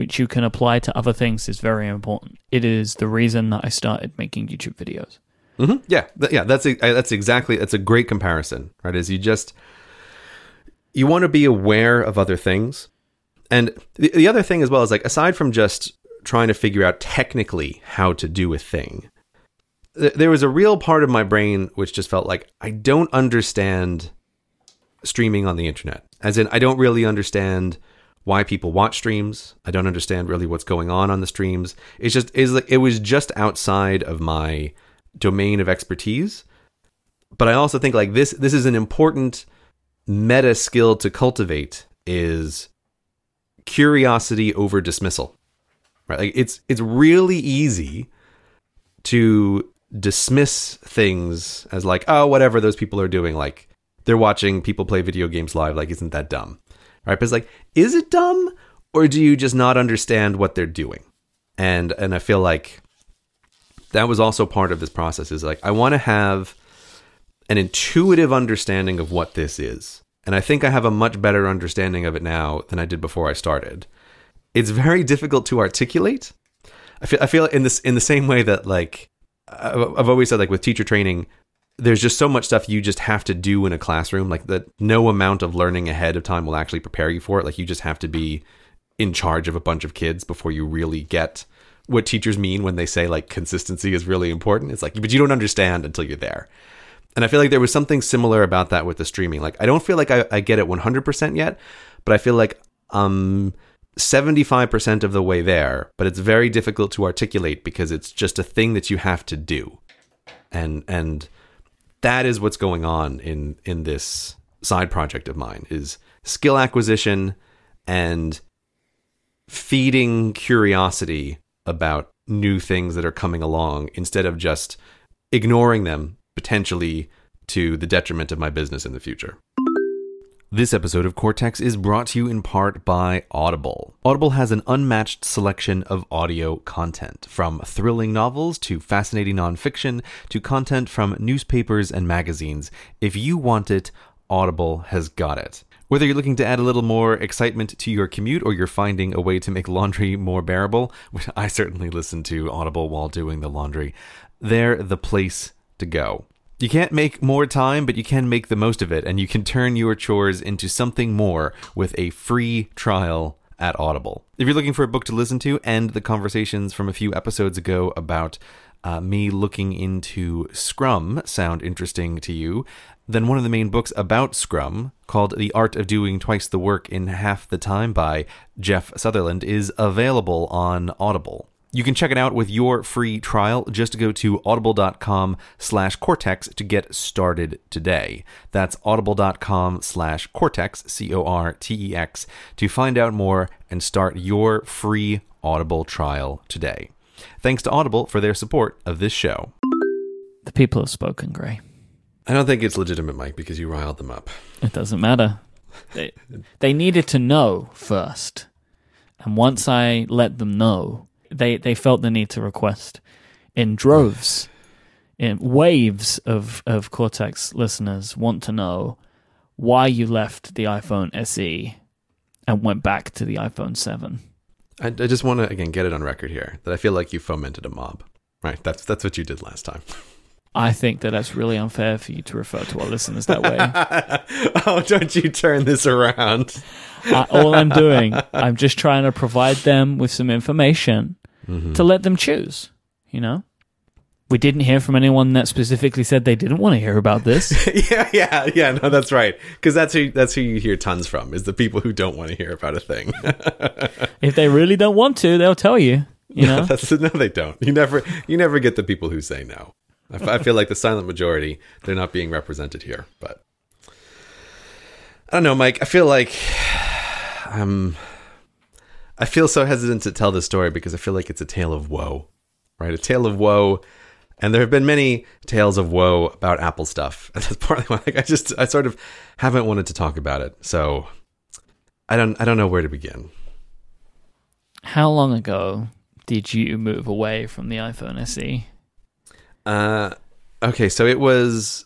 which you can apply to other things is very important. It is the reason that I started making YouTube videos. Mm-hmm. Yeah, th- yeah, that's a, that's exactly that's a great comparison, right? Is you just you want to be aware of other things. And the, the other thing as well is like aside from just trying to figure out technically how to do a thing, th- there was a real part of my brain which just felt like I don't understand streaming on the internet. As in, I don't really understand why people watch streams. I don't understand really what's going on on the streams. It's just is like it was just outside of my domain of expertise. But I also think like this this is an important meta skill to cultivate is curiosity over dismissal. Right? Like it's it's really easy to dismiss things as like, oh, whatever those people are doing, like they're watching people play video games live, like isn't that dumb? Right? But it's like, is it dumb? Or do you just not understand what they're doing? And and I feel like that was also part of this process is like I want to have an intuitive understanding of what this is. And I think I have a much better understanding of it now than I did before I started. It's very difficult to articulate. I feel I feel in this in the same way that like I've always said like with teacher training there's just so much stuff you just have to do in a classroom like that no amount of learning ahead of time will actually prepare you for it. Like you just have to be in charge of a bunch of kids before you really get what teachers mean when they say like consistency is really important. It's like but you don't understand until you're there. And i feel like there was something similar about that with the streaming. Like i don't feel like i, I get it 100% yet but i feel like um 75% of the way there but it's very difficult to articulate because it's just a thing that you have to do and and that is what's going on in in this side project of mine is skill acquisition and feeding curiosity about new things that are coming along instead of just ignoring them potentially to the detriment of my business in the future. This episode of Cortex is brought to you in part by Audible. Audible has an unmatched selection of audio content, from thrilling novels to fascinating nonfiction to content from newspapers and magazines. If you want it, Audible has got it. Whether you're looking to add a little more excitement to your commute or you're finding a way to make laundry more bearable, I certainly listen to Audible while doing the laundry, they're the place to go. You can't make more time, but you can make the most of it, and you can turn your chores into something more with a free trial at Audible. If you're looking for a book to listen to, and the conversations from a few episodes ago about uh, me looking into Scrum sound interesting to you, then one of the main books about Scrum, called The Art of Doing Twice the Work in Half the Time by Jeff Sutherland, is available on Audible. You can check it out with your free trial. Just go to audible.com slash cortex to get started today. That's audible.com slash cortex, C O R T E X, to find out more and start your free Audible trial today. Thanks to Audible for their support of this show. The people have spoken, Grey. I don't think it's legitimate, Myke, because you riled them up. It doesn't matter. They, they needed to know first. And once I let them know, they, they felt the need to request in droves, in waves of, of Cortex listeners want to know why you left the iPhone SE and went back to the iPhone 7. I, I just want to again get it on record here that I feel like you fomented a mob. Right, that's that's what you did last time. I think that that's really unfair for you to refer to our listeners that way. oh, don't you turn this around? uh, all I'm doing, I'm just trying to provide them with some information Mm-hmm. to let them choose. You know, we didn't hear from anyone that specifically said they didn't want to hear about this. yeah, yeah, yeah. No, that's right. Because that's who that's who you hear tons from is the people who don't want to hear about a thing. if they really don't want to, they'll tell you. You know, that's, no, they don't. You never you never get the people who say no. I feel like the silent majority they're not being represented here. But I don't know, Myke. I feel like I'm. I feel so hesitant to tell this story because I feel like it's a tale of woe, right? A tale of woe. And there have been many tales of woe about Apple stuff. And that's partly why like, I just I sort of haven't wanted to talk about it. So I don't I don't know where to begin. how long ago did you move away from the iPhone? SE? Uh okay, so it was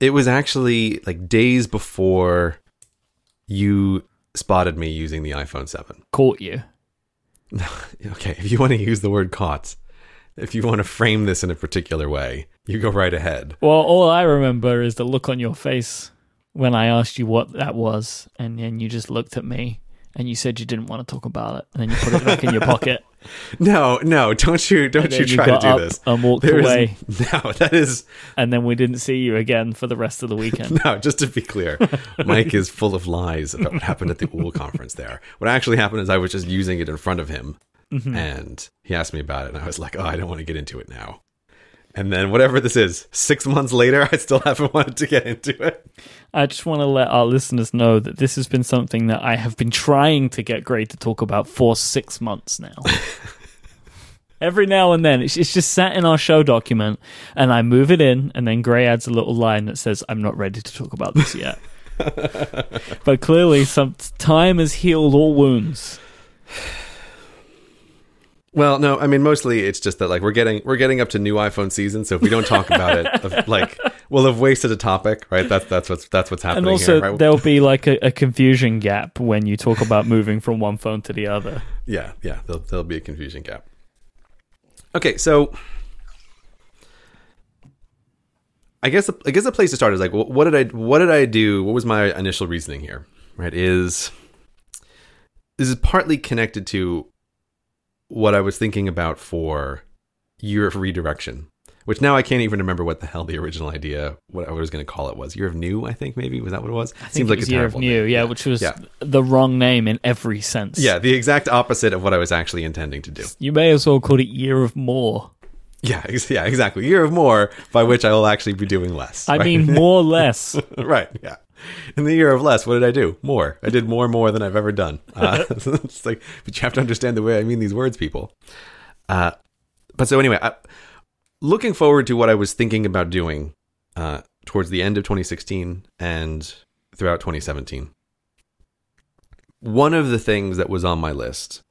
it was actually like days before you spotted me using the iPhone 7. Caught you. Okay, if you want to use the word caught, if you want to frame this in a particular way, you go right ahead. Well, all I remember is the look on your face when I asked you what that was, and then you just looked at me and you said you didn't want to talk about it, and then you put it back in your pocket. No, no, don't you don't you you try to do this. and walked There is- away. No, that is And then we didn't see you again for the rest of the weekend. no. Just to be clear, Myke is full of lies about what happened at the OOL conference. There, what actually happened is I was just using it in front of him, Mm-hmm. and he asked me about it, and I was like, "Oh, I don't want to get into it now." And then whatever this is, six months later, I still haven't wanted to get into it. I just want to let our listeners know that this has been something that I have been trying to get Grey to talk about for six months now. Every now and then, it's, it's just sat in our show document, and I move it in, and then Grey adds a little line that says, "I'm not ready to talk about this yet." but clearly, some time has healed all wounds. Well, no, I mean mostly it's just that like we're getting we're getting up to new iPhone season, so if we don't talk about it, like we'll have wasted a topic, right? That's that's what's that's what's happening And also, here, right? there'll be like a, a confusion gap when you talk about moving from one phone to the other. Yeah, yeah, there'll, there'll be a confusion gap. Okay, so I guess I guess the place to start is like, what did I what did I do? What was my initial reasoning here? Right? Is this is partly connected to what I was thinking about for year of redirection, which now I can't even remember what the hell the original idea, what I was going to call it was. Year of new, I think maybe was that what it was? I think it was Year of New, name. yeah, which was Yeah. the wrong name in every sense. yeah, the exact opposite of what I was actually intending to do. You may as well call it Year of More. Yeah, ex- yeah, exactly. Year of more, by which I will actually be doing less. I right? mean, more or less. right? Yeah. In the year of less, what did I do? More. I did more more than I've ever done. Uh, it's like, but you have to understand the way I mean these words, people. Uh, but so anyway, I, looking forward to what I was thinking about doing uh, towards the end of 2016 and throughout 2017. One of the things that was on my list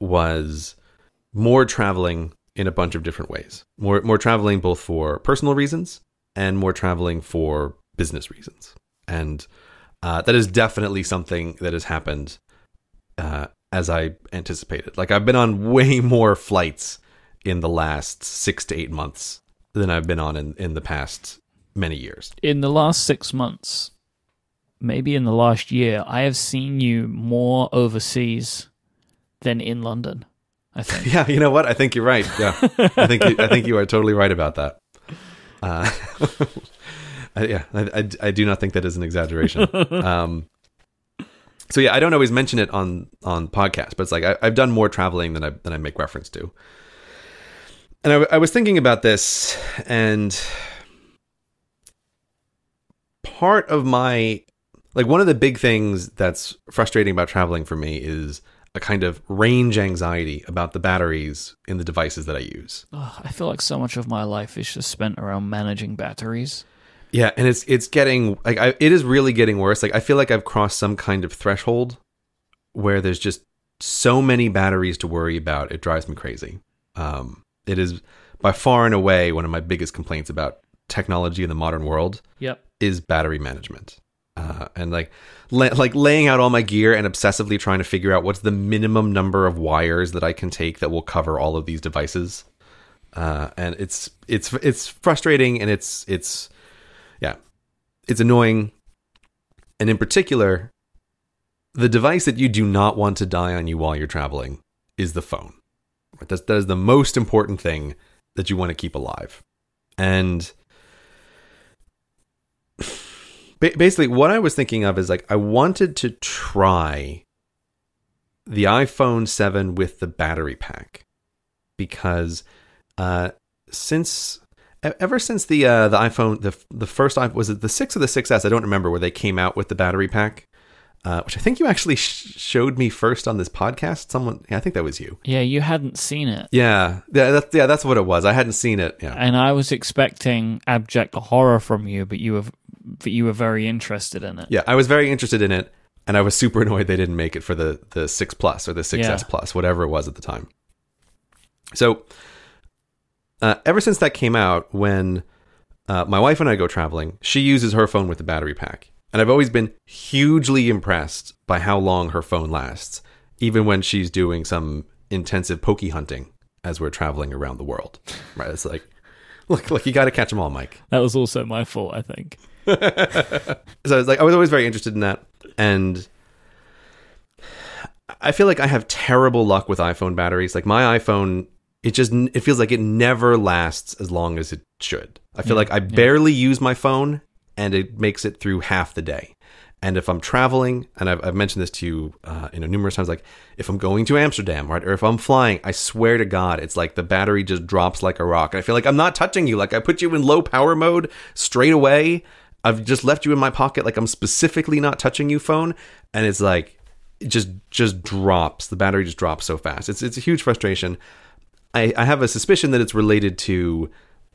was more traveling in a bunch of different ways. More more traveling both for personal reasons and more traveling for business reasons. And uh, that is definitely something that has happened uh, as I anticipated. Like I've been on way more flights in the last six to eight months than I've been on in, in the past many years. In the last six months, maybe in the last year, I have seen you more overseas than in London. I think. Yeah, you know what? I think you're right. Yeah, I think you, I think you are totally right about that. Uh, I- yeah, I, I, I do not think that is an exaggeration. Um, so yeah, I don't always mention it on on podcasts, but it's like I, I've done more traveling than I than I make reference to. And I was thinking about this, and part of my like one of the big things that's frustrating about traveling for me is a kind of range anxiety about the batteries in the devices that I use. Ugh, I feel like so much of my life is just spent around managing batteries. Yeah, and it's it's getting like I, it is really getting worse. Like I feel like I've crossed some kind of threshold where there's just so many batteries to worry about. It drives me crazy. Um, it is by far and away one of my biggest complaints about technology in the modern world Yep. is battery management. Uh, and like la- like laying out all my gear and obsessively trying to figure out what's the minimum number of wires that I can take that will cover all of these devices. Uh, and it's it's it's frustrating and it's it's it's annoying. And in particular, the device that you do not want to die on you while you're traveling is the phone. That's, that is the most important thing that you want to keep alive. And basically, what I was thinking of is like, I wanted to try the iPhone 7 with the battery pack because uh, since ever since the uh, the iPhone the the first iPhone was it the six or the 6s I don't remember where they came out with the battery pack, uh, which I think you actually sh- showed me first on this podcast. Someone, yeah, I think that was you. Yeah, you hadn't seen it. Yeah, yeah, that's yeah, that's what it was. I hadn't seen it. Yeah, And I was expecting abject horror from you, but you were but you were very interested in it. yeah, I was very interested in it, and I was super annoyed they didn't make it for the the six plus or the 6s Yeah. plus, whatever it was at the time. So, uh, ever since that came out, when uh, my wife and I go traveling, she uses her phone with the battery pack, and I've always been hugely impressed by how long her phone lasts, even when she's doing some intensive pokey hunting as we're traveling around the world. Right? It's like, look, look, you got to catch them all, Myke. That was also my fault, I think. so I was like I was always very interested in that, and I feel like I have terrible luck with iPhone batteries. Like my iPhone, it just it feels like it never lasts as long as it should. I feel Yeah, like I yeah. barely use my phone, and it makes it through half the day. And if I'm traveling, and I've, I've mentioned this to you, uh, you know, numerous times, like if I'm going to Amsterdam, right, or if I'm flying, I swear to God, it's like the battery just drops like a rock. And I feel like I'm not touching you. Like I put you in low power mode straight away. I've just left you in my pocket, like I'm specifically not touching you, phone, and it's like it just just drops. The battery just drops so fast. It's it's a huge frustration. I, I have a suspicion that it's related to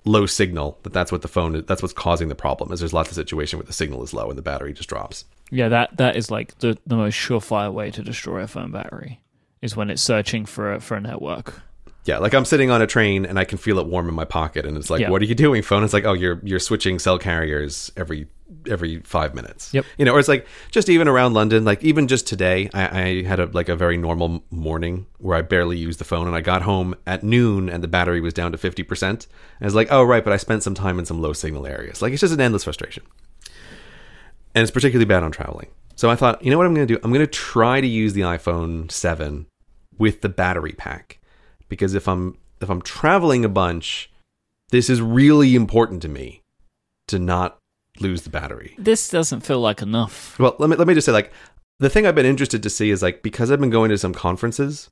low signal. That that's what the phone is, that's what's causing the problem. Is there's lots of situation where the signal is low and the battery just drops. Yeah, that that is like the the most surefire way to destroy a phone battery is when it's searching for a, for a network. Yeah, like I'm sitting on a train and I can feel it warm in my pocket, and it's like, Yeah. "What are you doing, phone?" It's like, "Oh, you're you're switching cell carriers every every five minutes." Yep. You know, or it's like just even around London, like even just today, I, I had a like a very normal morning where I barely used the phone, and I got home at noon and the battery was down to fifty percent. And it's like, "Oh, right," but I spent some time in some low signal areas. Like it's just an endless frustration, and it's particularly bad on traveling. So I thought, you know what I'm going to do? I'm going to try to use the iPhone seven with the battery pack because if I'm if I'm traveling a bunch, this is really important to me to not lose the battery. This doesn't feel like enough. Well, let me let me just say like the thing I've been interested to see is like because I've been going to some conferences,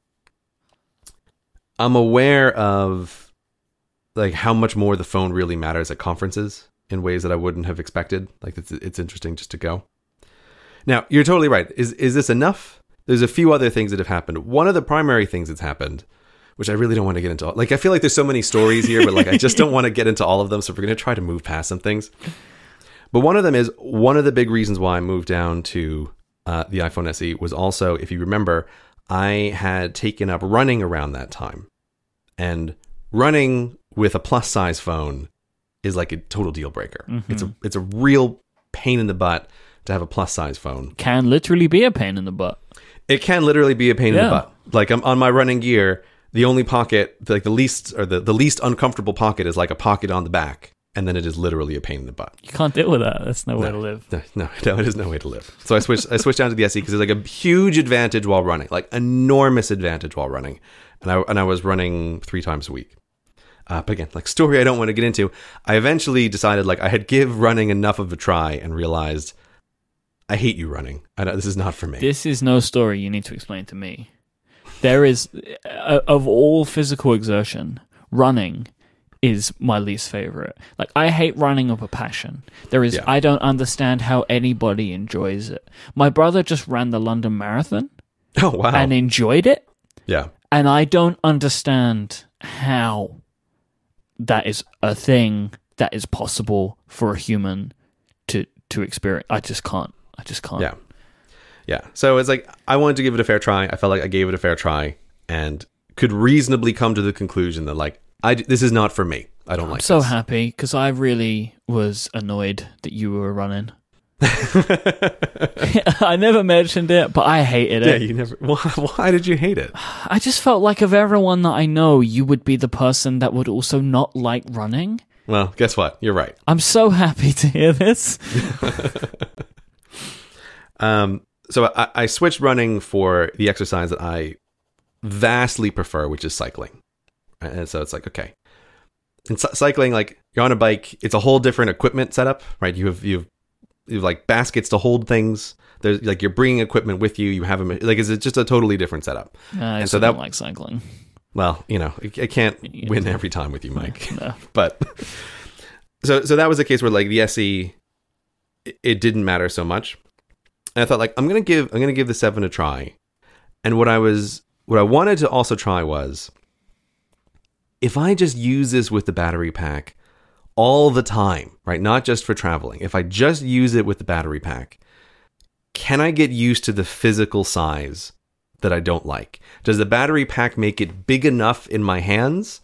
I'm aware of like how much more the phone really matters at conferences in ways that I wouldn't have expected. Like it's it's interesting just to go. Now, you're totally right. Is is this enough? There's a few other things that have happened. One of the primary things that's happened, which I really don't want to get into. Like I feel like there's so many stories here, but like I just don't want to get into all of them. So we're going to try to move past some things. But one of them is one of the big reasons why I moved down to uh, the iPhone SE was also, if you remember, I had taken up running around that time, and running with a plus size phone is like a total deal breaker. It's a it's a real pain in the butt to have a plus size phone. Can literally be a pain in the butt. It can literally be a pain in the butt. Like I'm on my running gear, the only pocket, like the least or the, the least uncomfortable pocket is like a pocket on the back, and then it is literally a pain in the butt. You can't deal with that. That's no, way to live. No, no, no, it is no way to live. So I switched. I switched down to the SE because it's like a huge advantage while running, like enormous advantage while running, and I and I was running three times a week. Uh, but again, like story I don't want to get into. I eventually decided like I had give running enough of a try and realized I hate you running. I don't, this is not for me. This is no story you need to explain to me. There is, uh, of all physical exertion, running is my least favorite. Like, I hate running of a passion. There is, Yeah. I don't understand how anybody enjoys it. My brother just ran the London Marathon oh wow. and enjoyed it, yeah. and I don't understand how that is a thing that is possible for a human to to experience. I just can't. I just can't. Yeah. Yeah. So it's like I wanted to give it a fair try. I felt like I gave it a fair try and could reasonably come to the conclusion that like I this is not for me. I don't like it. I'm like so this. happy because I really was annoyed that you were running. I never mentioned it, but I hated it. yeah, you never why, why did you hate it? I just felt like of everyone that I know, you would be the person that would also not like running. Well, guess what? You're right. I'm so happy to hear this. Um so I, I switched running for the exercise that I vastly prefer, which is cycling. And so it's like, okay. Cy- cycling, like you're on a bike, it's a whole different equipment setup, right? You have you have, you have like baskets to hold things. There's like you're bringing equipment with you. You have them like is it's just a totally different setup. Uh, I And so that- don't like cycling. Well, you know, I I can't win every time with you, Myke. No. But so so that was a case where like the SE, it didn't matter so much. And I thought like I'm gonna give I'm gonna give the seven a try. And what I was what I wanted to also try was if I just use this with the battery pack all the time, right? Not just for traveling. If I just use it with the battery pack, can I get used to the physical size that I don't like? Does the battery pack make it big enough in my hands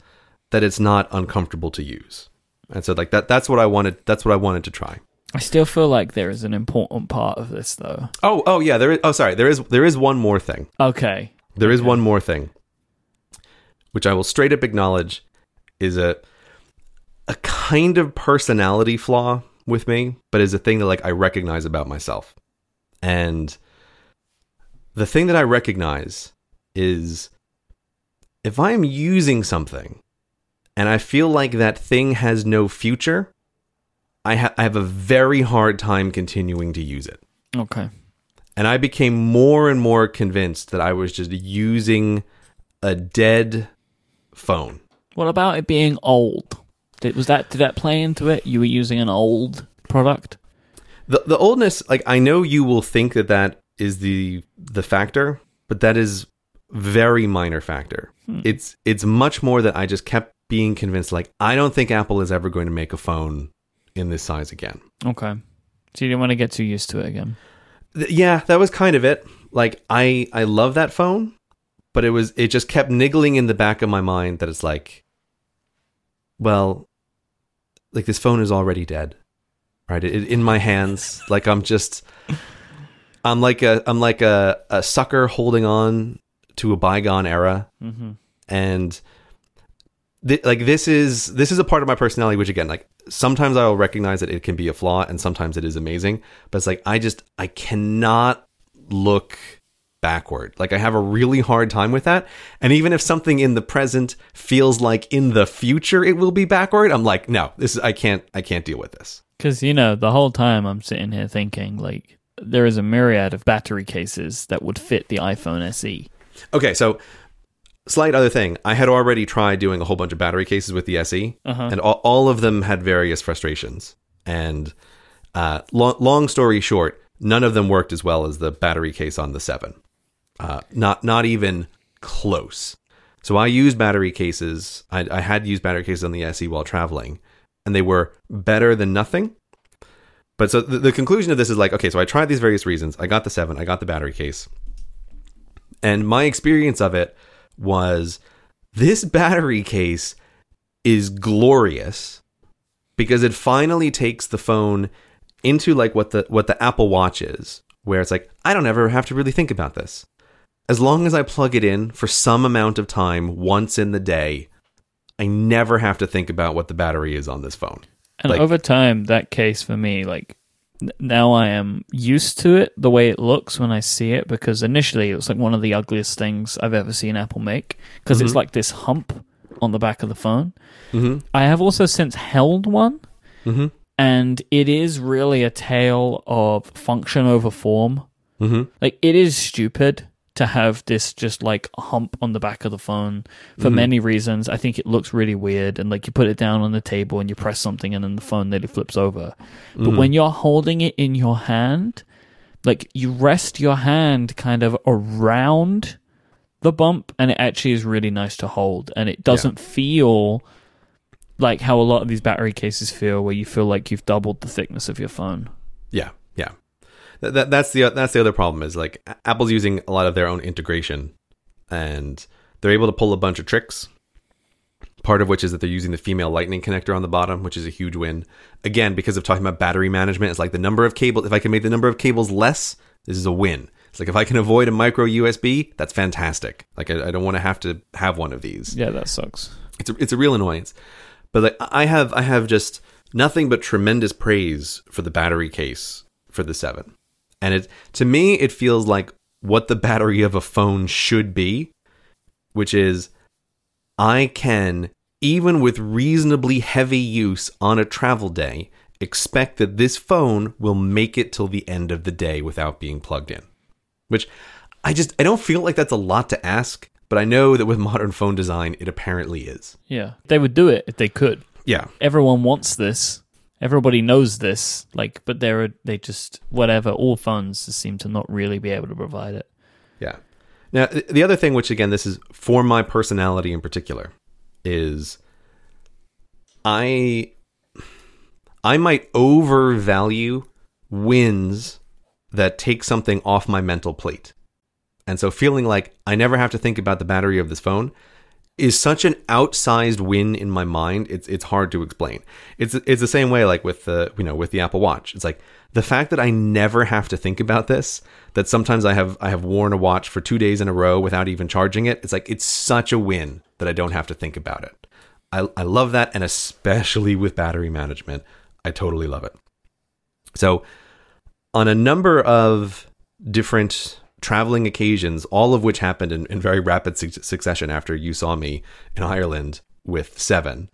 that it's not uncomfortable to use? And so like that that's what I wanted that's what I wanted to try. I still feel like there is an important part of this, though. Oh, oh yeah, there is oh sorry, there is there is one more thing. Okay. There is one more thing, which I will straight up acknowledge is a a kind of personality flaw with me, but is a thing that like I recognize about myself. And the thing that I recognize is if I am using something and I feel like that thing has no future, I, ha- I have a very hard time continuing to use it. Okay. And I became more and more convinced that I was just using a dead phone. What about it being old? Did, was that did that play into it? You were using an old product. The the oldness, like I know you will think that that is the the factor, but that is very minor factor. Hmm. It's it's much more that I just kept being convinced like I don't think Apple is ever going to make a phone in this size again. Okay. So you didn't want to get too used to it again. Th- yeah, that was kind of it. Like I I love that phone, but it was it just kept niggling in the back of my mind that it's like well like this phone is already dead. Right? It, in my hands like I'm just I'm like a I'm like a a sucker holding on to a bygone era Mm-hmm. and th- like this is this is a part of my personality which again like sometimes i will recognize that it can be a flaw and sometimes it is amazing but it's like i just i cannot look backward like i have a really hard time with that and even if something in the present feels like in the future it will be backward i'm like no this is i can't i can't deal with this Because you know, the whole time I'm sitting here thinking like there is a myriad of battery cases that would fit the iPhone. SE. okay so slight other thing i had already tried doing a whole bunch of battery cases with the se Uh-huh. and all, all of them had various frustrations. And uh, long, long story short, none of them worked as well as the battery case on the seven. Uh, not not even close. So I used battery cases. I, I had used battery cases on the SE while traveling, and they were better than nothing. But so the, the conclusion of this is like, okay, so I tried these various reasons. I got the seven. I got the battery case, and my experience of it was this battery case is glorious because it finally takes the phone into like what the what the Apple Watch is, where it's like I don't ever have to really think about this. As long as I plug it in for some amount of time once in the day, I never have to think about what the battery is on this phone. And Like- over time, that case for me, like now I am used to it the way it looks when I see it because initially it was like one of the ugliest things I've ever seen Apple make because it's like this hump on the back of the phone. Mm-hmm. I have also since held one Mm-hmm. and it is really a tale of function over form. Mm-hmm. Like it is stupid to have this just like hump on the back of the phone for mm-hmm. many reasons. I think it looks really weird and like you put it down on the table and you press something and then the phone nearly flips over. But mm-hmm. when you're holding it in your hand, like you rest your hand kind of around the bump and it actually is really nice to hold and it doesn't feel like how a lot of these battery cases feel where you feel like you've doubled the thickness of your phone. Yeah, yeah. That, that, that's the that's the other problem is like Apple's using a lot of their own integration, and they're able to pull a bunch of tricks. Part of which is that they're using the female lightning connector on the bottom, which is a huge win. Again, because of talking about battery management, it's like the number of cables. If I can make the number of cables less, this is a win. It's like if I can avoid a micro USB, that's fantastic. Like I, I don't want to have to have one of these Yeah, that sucks. it's a, it's a real annoyance. But like I have I have just nothing but tremendous praise for the battery case for the 7. And it to me it feels like what the battery of a phone should be, which is I can even with reasonably heavy use on a travel day expect that this phone will make it till the end of the day without being plugged in. Which I just I don't feel like that's a lot to ask, but I know that with modern phone design it apparently is. Yeah. They would do it if they could. Yeah. Everyone wants this. Everybody knows this. Like, but they're they just whatever. All phones just seem to not really be able to provide it. Yeah. Now, the other thing, which again, this is for my personality in particular, is I I might overvalue wins that take something off my mental plate. And so feeling like I never have to think about the battery of this phone is such an outsized win in my mind. It's it's hard to explain. It's it's the same way like with the you know with the Apple Watch. It's like the fact that I never have to think about this. That sometimes I have I have worn a watch for two days in a row without even charging it. It's like it's such a win that I don't have to think about it. I I love that, and especially with battery management, I totally love it. So, on a number of different traveling occasions, all of which happened in, in very rapid su- succession after you saw me in Ireland with seven,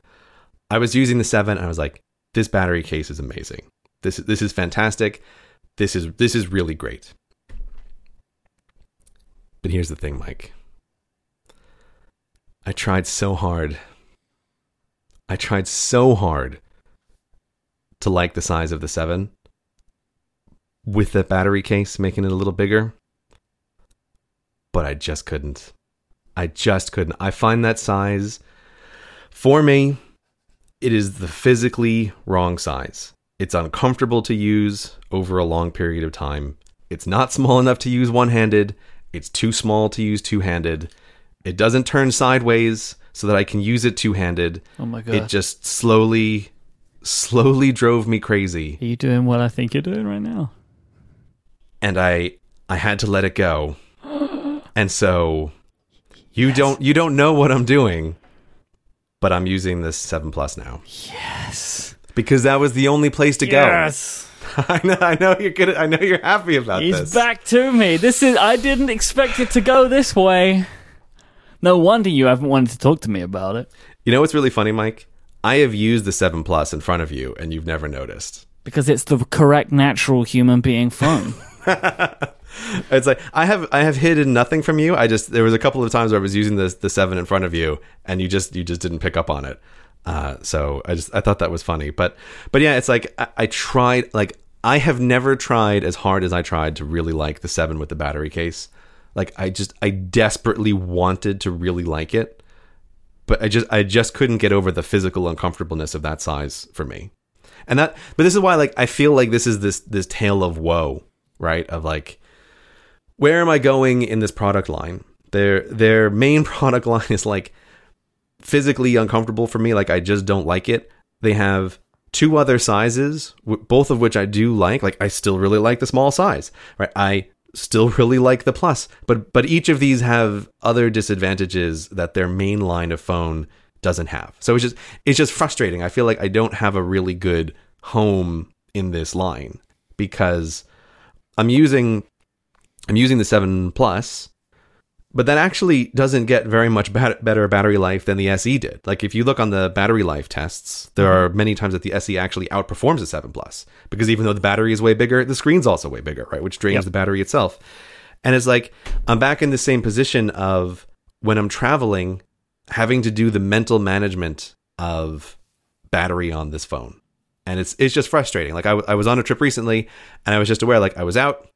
I was using the seven. And I was like, this battery case is amazing. This this is fantastic. This is this is really great. But here's the thing, Myke. I tried so hard. I tried so hard to like the size of the 7 with the battery case making it a little bigger. But I just couldn't. I just couldn't. I find that size for me it is the physically wrong size. It's uncomfortable to use over a long period of time. It's not small enough to use one handed. It's too small to use two handed. It doesn't turn sideways so that I can use it two handed. Oh my god. It just slowly, slowly drove me crazy. Are you doing what I think you're doing right now? And I, I had to let it go. And so, you don't, you don't know what I'm doing, but I'm using this seven plus now Yes. because that was the only place to Yes. go. Yes. I know, I know you're good. I know you're happy about He's this. He's back to me. This is I didn't expect it to go this way. No wonder you haven't wanted to talk to me about it. You know what's really funny, Myke? I have used the seven plus in front of you, and you've never noticed. Because it's the correct natural human being phone. It's like I have I have hidden nothing from you. I just there was a couple of times where I was using the the seven in front of you, and you just you just didn't pick up on it. Uh, so I just I thought that was funny, but but yeah, it's like I, I tried like I have never tried as hard as I tried to really like the seven with the battery case. Like I just I desperately wanted to really like it, but I just I just couldn't get over the physical uncomfortableness of that size for me. And that but this is why like I feel like this is this this tale of woe, right? Of like where am I going in this product line? Their their main product line is like physically uncomfortable for me. Like I just don't like it. They have two other sizes, both of which I do like. Like I still really like the small size, right? I still really like the plus, but but each of these have other disadvantages that their main line of phone doesn't have. So it's just it's just frustrating. I feel like I don't have a really good home in this line because I'm using I'm using the 7 Plus, but that actually doesn't get very much bat- better battery life than the SE did. Like if you look on the battery life tests, there mm-hmm. are many times that the SE actually outperforms the 7 Plus because even though the battery is way bigger, the screen's also way bigger, right? Which drains Yep. the battery itself. And it's like I'm back in the same position of when I'm traveling, having to do the mental management of battery on this phone. And it's it's just frustrating. Like I, was on a trip recently and I was just aware like I was out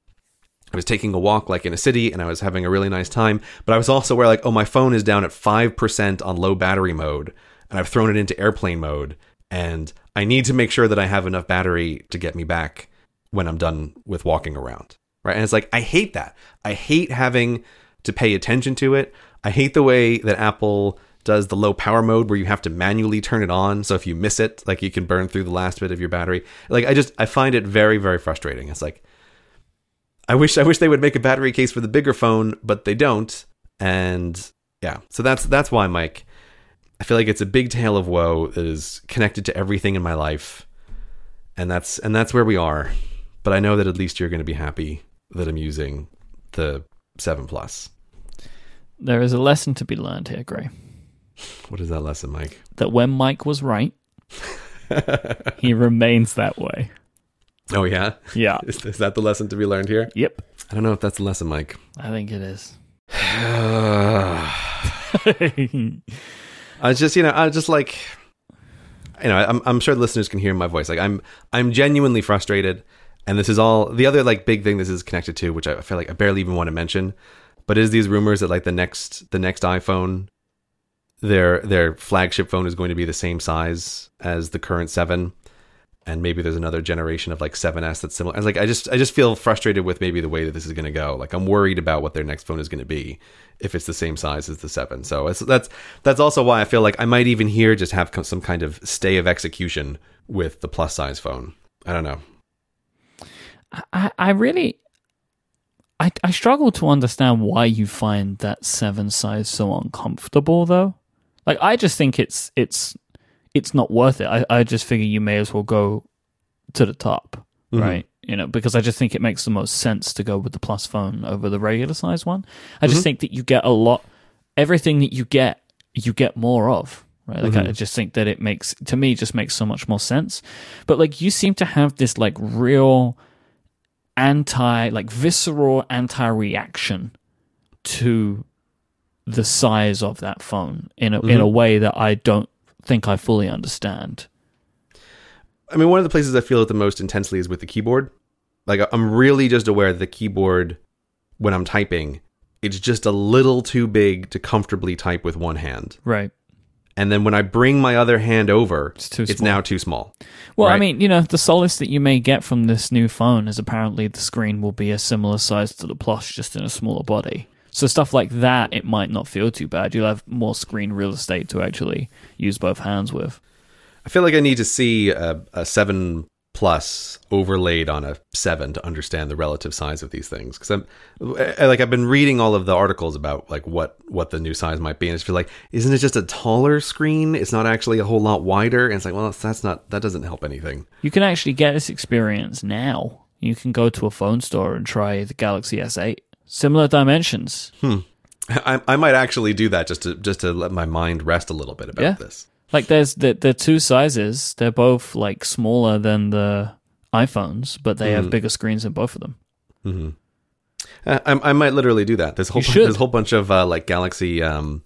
I was taking a walk like in a city and I was having a really nice time, but I was also aware like, oh, my phone is down at 5% on low battery mode and I've thrown it into airplane mode and I need to make sure that I have enough battery to get me back when I'm done with walking around. Right? And it's like I hate that. I hate having to pay attention to it. I hate the way that Apple does the low power mode where you have to manually turn it on so if you miss it like you can burn through the last bit of your battery. Like I just I find it very very frustrating. It's like I wish I wish they would make a battery case for the bigger phone, but they don't. And yeah, so that's that's why Myke. I feel like it's a big tale of woe that is connected to everything in my life, and that's and that's where we are. But I know that at least you're going to be happy that I'm using the seven plus. there is a lesson to be learned here, Grey. What is that lesson, Myke? That when Myke was right, he remains that way. Oh yeah, Yeah. is, is that the lesson to be learned here? Yep. I don't know if that's the lesson, Myke. I think it is. I was just, you know, I was just like, you know, I'm, I'm sure the listeners can hear my voice. Like, I'm, I'm genuinely frustrated, and this is all the other like big thing this is connected to, which I feel like I barely even want to mention, but is these rumors that like the next, the next iPhone, their their flagship phone is going to be the same size as the current seven, and maybe there's another generation of like 7s that's similar. And like, I just, I just feel frustrated with maybe the way that this is going to go. Like, I'm worried about what their next phone is going to be if it's the same size as the seven. So it's, that's that's also why I feel like I might even here just have some kind of stay of execution with the plus size phone. I don't know. I, I really I, I struggle to understand why you find that seven size so uncomfortable though. Like I just think it's it's it's not worth it. I, I just figure you may as well go to the top. Mm-hmm. right? You know, because I just think it makes the most sense to go with the plus phone over the regular size one. I just mm-hmm. think that you get a lot, everything that you get, you get more of. Right, like I mm-hmm. just think that it makes to me just makes so much more sense. But like you seem to have this like real anti, like visceral anti reaction to the size of that phone in a in a mm-hmm. way that I don't think I fully understand. I mean, one of the places I feel it the most intensely is with the keyboard. Like, I'm really just aware that the keyboard, when I'm typing, it's just a little too big to comfortably type with one hand. Right. And then when I bring my other hand over, It's it's now too small. Well, I mean, you know, the solace that you may get from this new phone is apparently the screen will be a similar size to the Plus, just in a smaller body. So stuff like that, it might not feel too bad. You'll have more screen real estate to actually use both hands with. I feel like I need to see a, a 7 Plus overlaid on a 7 to understand the relative size of these things. Because I'm I- like, I've been reading all of the articles about like what, what the new size might be. And it's like, isn't it just a taller screen? It's not actually a whole lot wider. And it's like, well, that's, that's not, that doesn't help anything. You can actually get this experience now. You can go to a phone store and try the Galaxy S8. Similar dimensions. Hmm. I, I might actually do that just to just to let my mind rest a little bit about Yeah. this. Like there's the the two sizes. They're both like smaller than the iPhones, but they Mm-hmm. have bigger screens in both of them. Uh, I, I might literally do that. There's a whole You bu- there's a whole bunch of uh, like Galaxy um,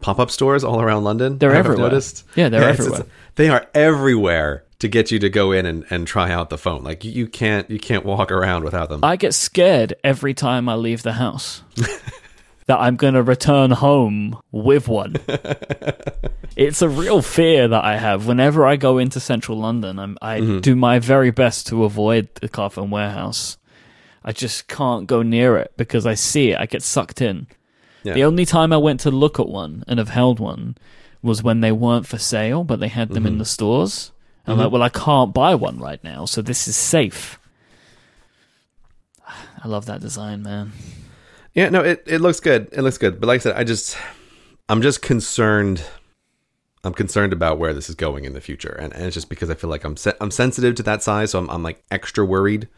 pop up stores all around London. They're everywhere. Noticed. Yeah, they're it's- everywhere. it's- they are everywhere to get you to go in and, and try out the phone. Like you, can't you can't walk around without them. I get scared every time I leave the house that I'm going to return home with one. it's a real fear that I have whenever I go into central London. I'm, I Mm-hmm. do my very best to avoid the Carphone warehouse. I just can't go near it because I see it. I get sucked in. Yeah. The only time I went to look at one and have held one was when they weren't for sale, but they had them Mm-hmm. in the stores. I'm like, well, I can't buy one right now, so this is safe. I love that design, man. Yeah, no, it, it looks good. It looks good. But like I said, I just I'm just concerned I'm concerned about where this is going in the future. And, and it's just because I feel like I'm se- I'm sensitive to that size, so I'm I'm like extra worried.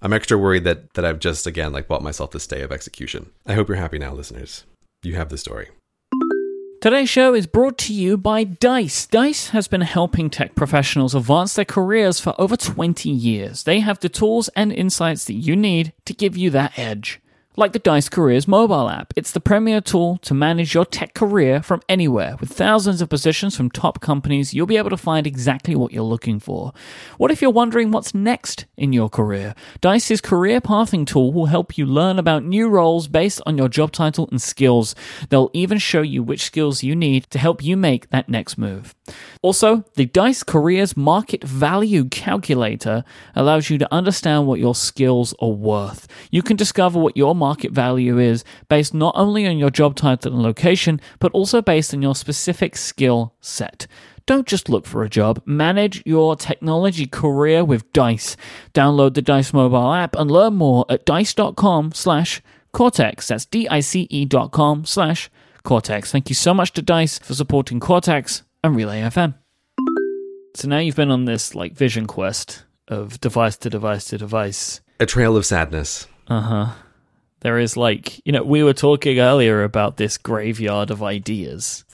I'm extra worried that that I've just again like bought myself this day of execution. I hope you're happy now, listeners. You have the story. Today's show is brought to you by Dice. Dice has been helping tech professionals advance their careers for over 20 years. They have the tools and insights that you need to give you that edge. Like the Dice Careers mobile app, it's the premier tool to manage your tech career from anywhere. With thousands of positions from top companies, you'll be able to find exactly what you're looking for. What if you're wondering what's next in your career? Dice's career pathing tool will help you learn about new roles based on your job title and skills. They'll even show you which skills you need to help you make that next move. Also, the Dice Careers Market Value Calculator allows you to understand what your skills are worth. You can discover what your market value is based not only on your job title and location, but also based on your specific skill set. Don't just look for a job. Manage your technology career with Dice. Download the Dice mobile app and learn more at dice.com slash Cortex. That's D-I-C-E dot com slash Cortex. Thank you so much to Dice for supporting Cortex and Relay FM. So now you've been on this like vision quest of device to device to device. A trail of sadness. Uh huh. There is like, you know, we were talking earlier about this graveyard of ideas.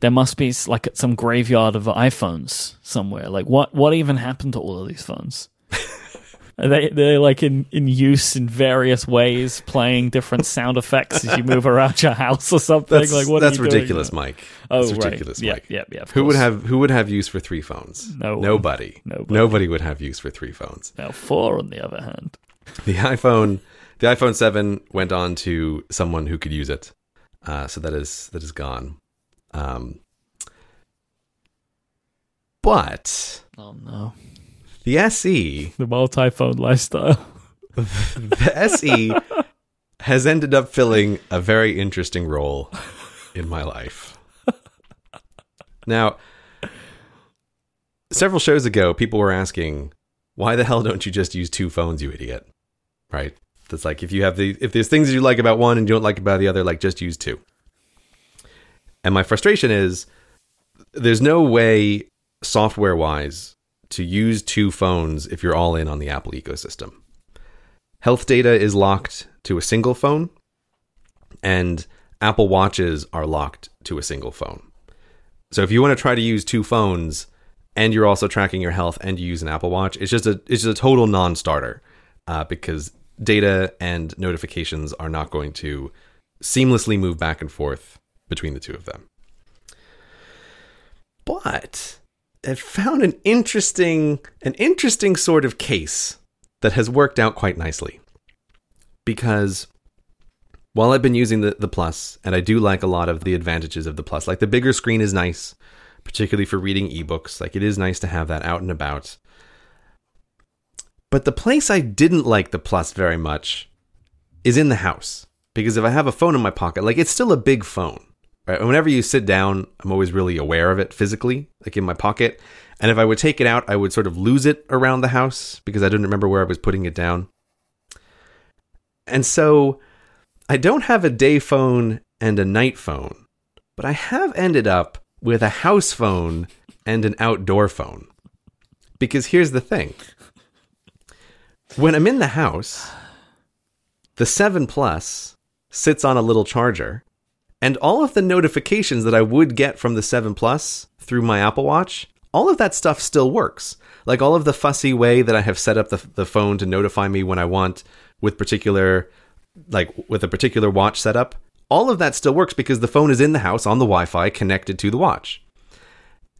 There must be like some graveyard of iPhones somewhere. Like, what what even happened to all of these phones? Are they they're like in, in use in various ways, playing different sound effects as you move around your house or something. That's, like, what that's are you doing ridiculous, now? Myke. Oh, That's ridiculous, Yeah, Myke. yeah, yeah. of Who would have who would have use for three phones? No. Nobody. Nobody. Nobody would have use for three phones. Now four, on the other hand. The iPhone, the iPhone seven went on to someone who could use it, uh, so that is that is gone. Um, but Oh no, the SE, the multi-phone lifestyle. the SE has ended up filling a very interesting role in my life. Now, several shows ago, people were asking, "Why the hell don't you just use two phones, you idiot?" Right? It's like if you have the if there's things you like about one and you don't like about the other, like just use two. And my frustration is there's no way software wise to use two phones if you're all in on the Apple ecosystem. Health data is locked to a single phone, and Apple Watches are locked to a single phone. So if you want to try to use two phones and you're also tracking your health and you use an Apple Watch, it's just a it's just a total non-starter uh, because data and notifications are not going to seamlessly move back and forth between the two of them. But I found an interesting an interesting sort of case that has worked out quite nicely. Because while I've been using the, the Plus, and I do like a lot of the advantages of the Plus, like the bigger screen is nice, particularly for reading ebooks. Like it is nice to have that out and about. But the place I didn't like the Plus very much is in the house. Because if I have a phone in my pocket, like it's still a big phone. Right? Whenever you sit down, I'm always really aware of it physically, like in my pocket. And if I would take it out, I would sort of lose it around the house because I didn't remember where I was putting it down. And so I don't have a day phone and a night phone, but I have ended up with a house phone and an outdoor phone. Because here's the thing when I'm in the house, the 7 Plus sits on a little charger, and all of the notifications that I would get from the 7 Plus through my Apple Watch, all of that stuff still works. Like all of the fussy way that I have set up the, the phone to notify me when I want with particular like with a particular watch setup, all of that still works because the phone is in the house on the Wi-Fi connected to the watch.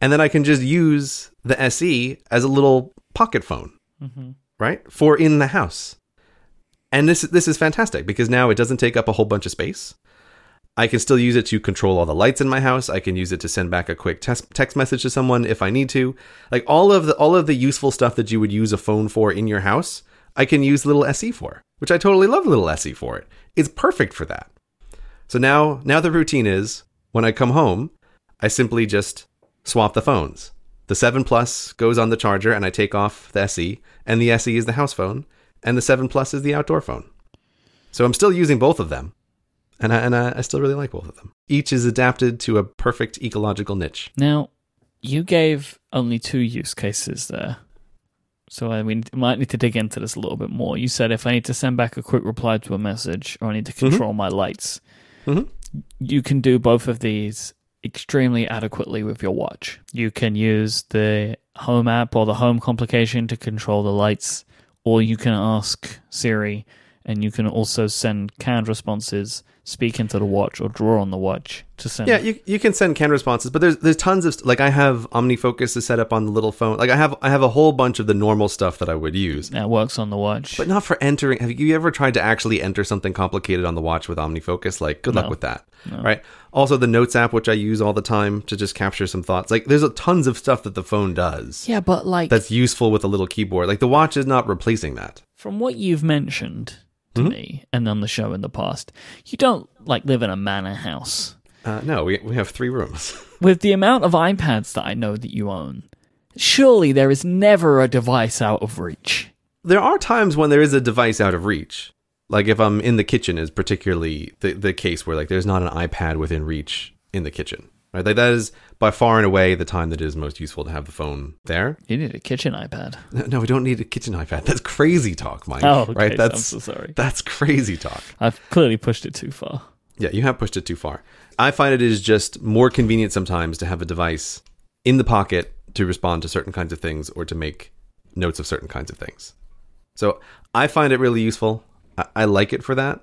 And then I can just use the SE as a little pocket phone, mm-hmm. right? For in the house. And this this is fantastic because now it doesn't take up a whole bunch of space. I can still use it to control all the lights in my house. I can use it to send back a quick text message to someone if I need to. Like all of the all of the useful stuff that you would use a phone for in your house, I can use little SE for, which I totally love little SE for it. It's perfect for that. So now now the routine is when I come home, I simply just swap the phones. The 7 Plus goes on the charger and I take off the SE, and the SE is the house phone, and the 7 Plus is the outdoor phone. So I'm still using both of them, and I, and I, I still really like both of them. Each is adapted to a perfect ecological niche. Now, you gave only two use cases there. So I mean, might need to dig into this a little bit more. You said if I need to send back a quick reply to a message or I need to mm-hmm. control mm-hmm. my lights, mm-hmm. you can do both of these extremely adequately with your watch. You can use the home app or the home complication to control the lights, or you can ask Siri and you can also send canned responses speak into the watch or draw on the watch to send. Yeah, you, you can send canned responses, but there's there's tons of like I have OmniFocus is set up on the little phone. Like I have I have a whole bunch of the normal stuff that I would use. That works on the watch, but not for entering. Have you ever tried to actually enter something complicated on the watch with OmniFocus? Like, good no. luck with that. No. Right. Also, the Notes app, which I use all the time to just capture some thoughts. Like, there's a, tons of stuff that the phone does. Yeah, but like that's useful with a little keyboard. Like the watch is not replacing that. From what you've mentioned, to mm-hmm. me and on the show in the past. You don't like live in a manor house. Uh, no, we we have three rooms. With the amount of iPads that I know that you own, surely there is never a device out of reach. There are times when there is a device out of reach. Like if I'm in the kitchen is particularly the the case where like there's not an iPad within reach in the kitchen. Right? Like that is by far and away the time that it is most useful to have the phone there. You need a kitchen iPad. No, we don't need a kitchen iPad. That's crazy talk, Myke. Oh, okay. right. That's I'm so sorry. That's crazy talk. I've clearly pushed it too far. Yeah, you have pushed it too far. I find it is just more convenient sometimes to have a device in the pocket to respond to certain kinds of things or to make notes of certain kinds of things. So I find it really useful. I, I like it for that.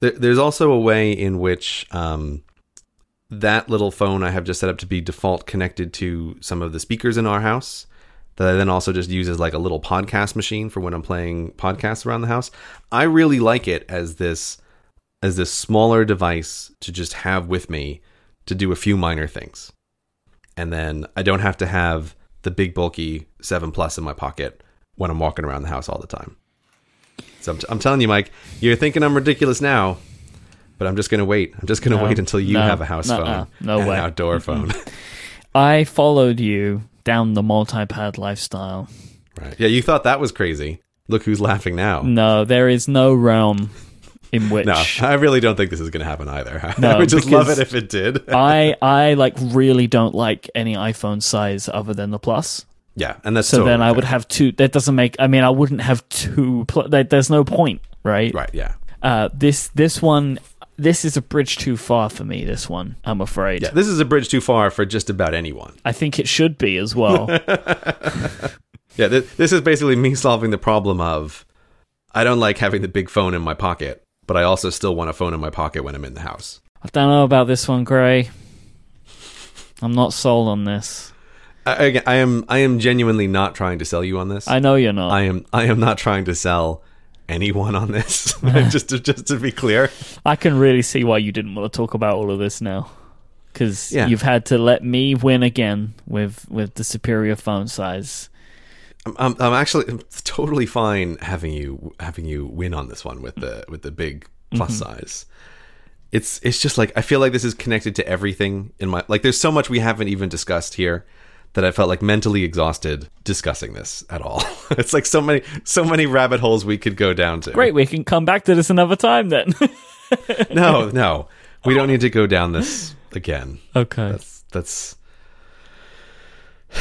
There, there's also a way in which um, that little phone I have just set up to be default connected to some of the speakers in our house that I then also just use as like a little podcast machine for when I'm playing podcasts around the house. I really like it as this as this smaller device to just have with me to do a few minor things. And then I don't have to have the big bulky 7 Plus in my pocket when I'm walking around the house all the time. So I'm, t- I'm telling you, Myke, you're thinking I'm ridiculous now, but I'm just going to wait. I'm just going to no, wait until you no, have a house phone, no way. an outdoor phone. I followed you down the multi-pad lifestyle. Right. Yeah, you thought that was crazy. Look who's laughing now. No, there is no realm in which. No, I really don't think this is going to happen either. No, I would just love it if it did. I I like really don't like any iPhone size other than the Plus. Yeah, and that's So totally then I fair. would have two. That doesn't make. I mean, I wouldn't have two. Pl- there's no point, right? right. Yeah, Uh, this this one, this is a bridge too far for me. This one, I'm afraid. yeah. This is a bridge too far for just about anyone. I think it should be as well. Yeah, th- this is basically me solving the problem of I don't like having the big phone in my pocket, but I also still want a phone in my pocket when I'm in the house. I don't know about this one, Grey. I'm not sold on this. I, again, I am I am genuinely not trying to sell you on this. I know you're not. I am I am not trying to sell anyone on this. just to, just to be clear. I can really see why you didn't want to talk about all of this now, because Yeah. you've had to let me win again with with the superior phone size. I'm, I'm, I'm actually I'm totally fine having you having you win on this one with mm-hmm. the with the big plus mm-hmm. size. It's it's just like I feel like this is connected to everything in my like. There's so much we haven't even discussed here that I felt like mentally exhausted discussing this at all. it's like so many so many rabbit holes we could go down to. Great, we can come back to this another time then. No, no, we don't need to go down this again. okay. That's that's.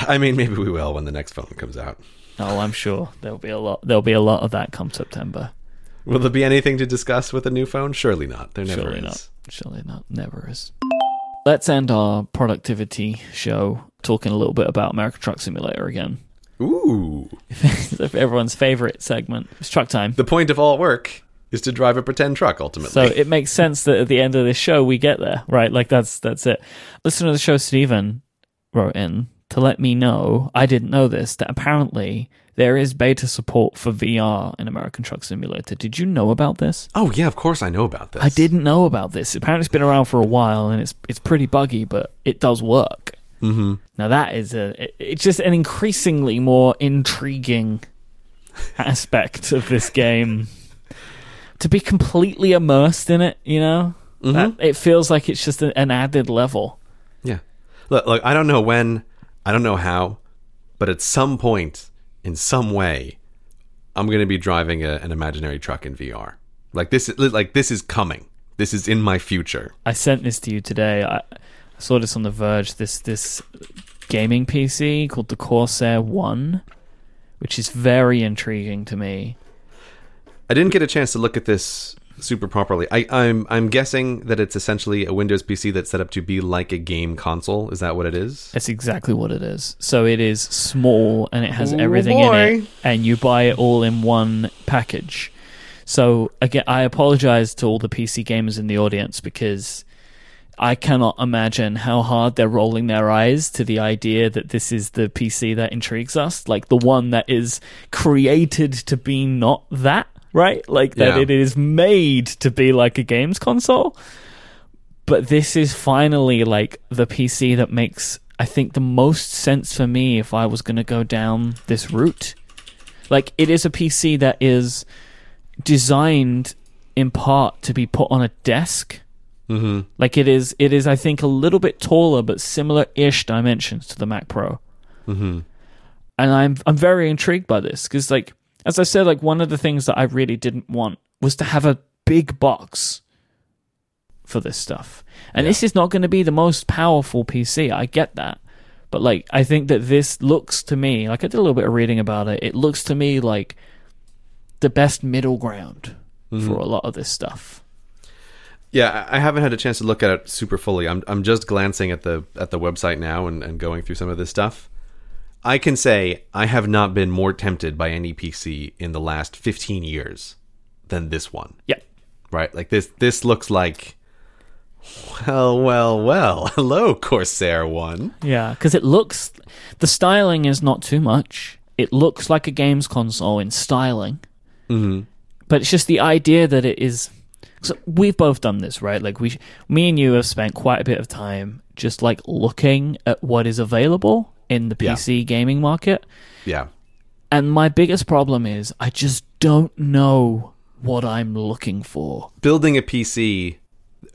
I mean, maybe we will when the next phone comes out. Oh, I'm sure there'll be a lot. There'll be a lot of that come September. Will there be anything to discuss with a new phone? Surely not. There never Surely is. not. Surely not. Never is. Let's end our productivity show talking a little bit about American Truck Simulator again. Ooh. Everyone's favorite segment. It's truck time. The point of all work is to drive a pretend truck, ultimately. So it makes sense that at the end of this show we get there, right? Like that's that's it. Listener to the show, Stephen wrote in to let me know. I didn't know this that apparently there is beta support for VR in American Truck Simulator. Did you know about this? oh, yeah, of course I know about this. I didn't know about this. Apparently, it's been around for a while and it's it's pretty buggy, but it does work. Mm-hmm. Now that is a it- it's just an increasingly more intriguing aspect of this game. To be completely immersed in it, you know, that, it feels like it's just an added level. Yeah. Look, look, I don't know when, I don't know how, but at some point, in some way, I'm going to be driving a, an imaginary truck in VR. Like this, is- like this is coming. This is in my future. I sent this to you today. I, I saw this on the Verge. This this gaming PC called the Corsair One, which is very intriguing to me. I didn't get a chance to look at this super properly. I, I'm I'm guessing that it's essentially a Windows PC that's set up to be like a game console. Is that what it is? That's exactly what it is. So it is small and it has Oh, everything in it, and you buy it all in one package. So again, I apologize to all the PC gamers in the audience because I cannot imagine how hard they're rolling their eyes to the idea that this is the PC that intrigues us, like the one that is created to be not that, right? Like that Yeah. it is made to be like a games console but this is finally like the PC that makes I think the most sense for me if I was going to go down this route. Like it is a PC that is designed in part to be put on a desk. Mm-hmm. Like it is it is I think a little bit taller but similar-ish dimensions to the Mac Pro. Mm-hmm. And I'm I'm very intrigued by this cuz like as I said like one of the things that I really didn't want was to have a big box for this stuff. And Yeah. this is not going to be the most powerful PC. I get that. But like I think that this looks to me, like I did a little bit of reading about it. It looks to me like the best middle ground Mm-hmm. for a lot of this stuff. Yeah, I I haven't had a chance to look at it super fully. I'm I'm just glancing at the at the website now and, and going through some of this stuff. I can say I have not been more tempted by any PC in the last 15 years than this one. Yeah. Right? Like this this looks like well, well, well. Hello Corsair 1. Yeah, because it looks the styling is not too much. It looks like a games console in styling, Mhm. but it's just the idea that it is. So we've both done this, right? Like we, me and you have spent quite a bit of time just like looking at what is available in the Yeah. PC gaming market, Yeah. and my biggest problem is I just don't know what I'm looking for. Building a PC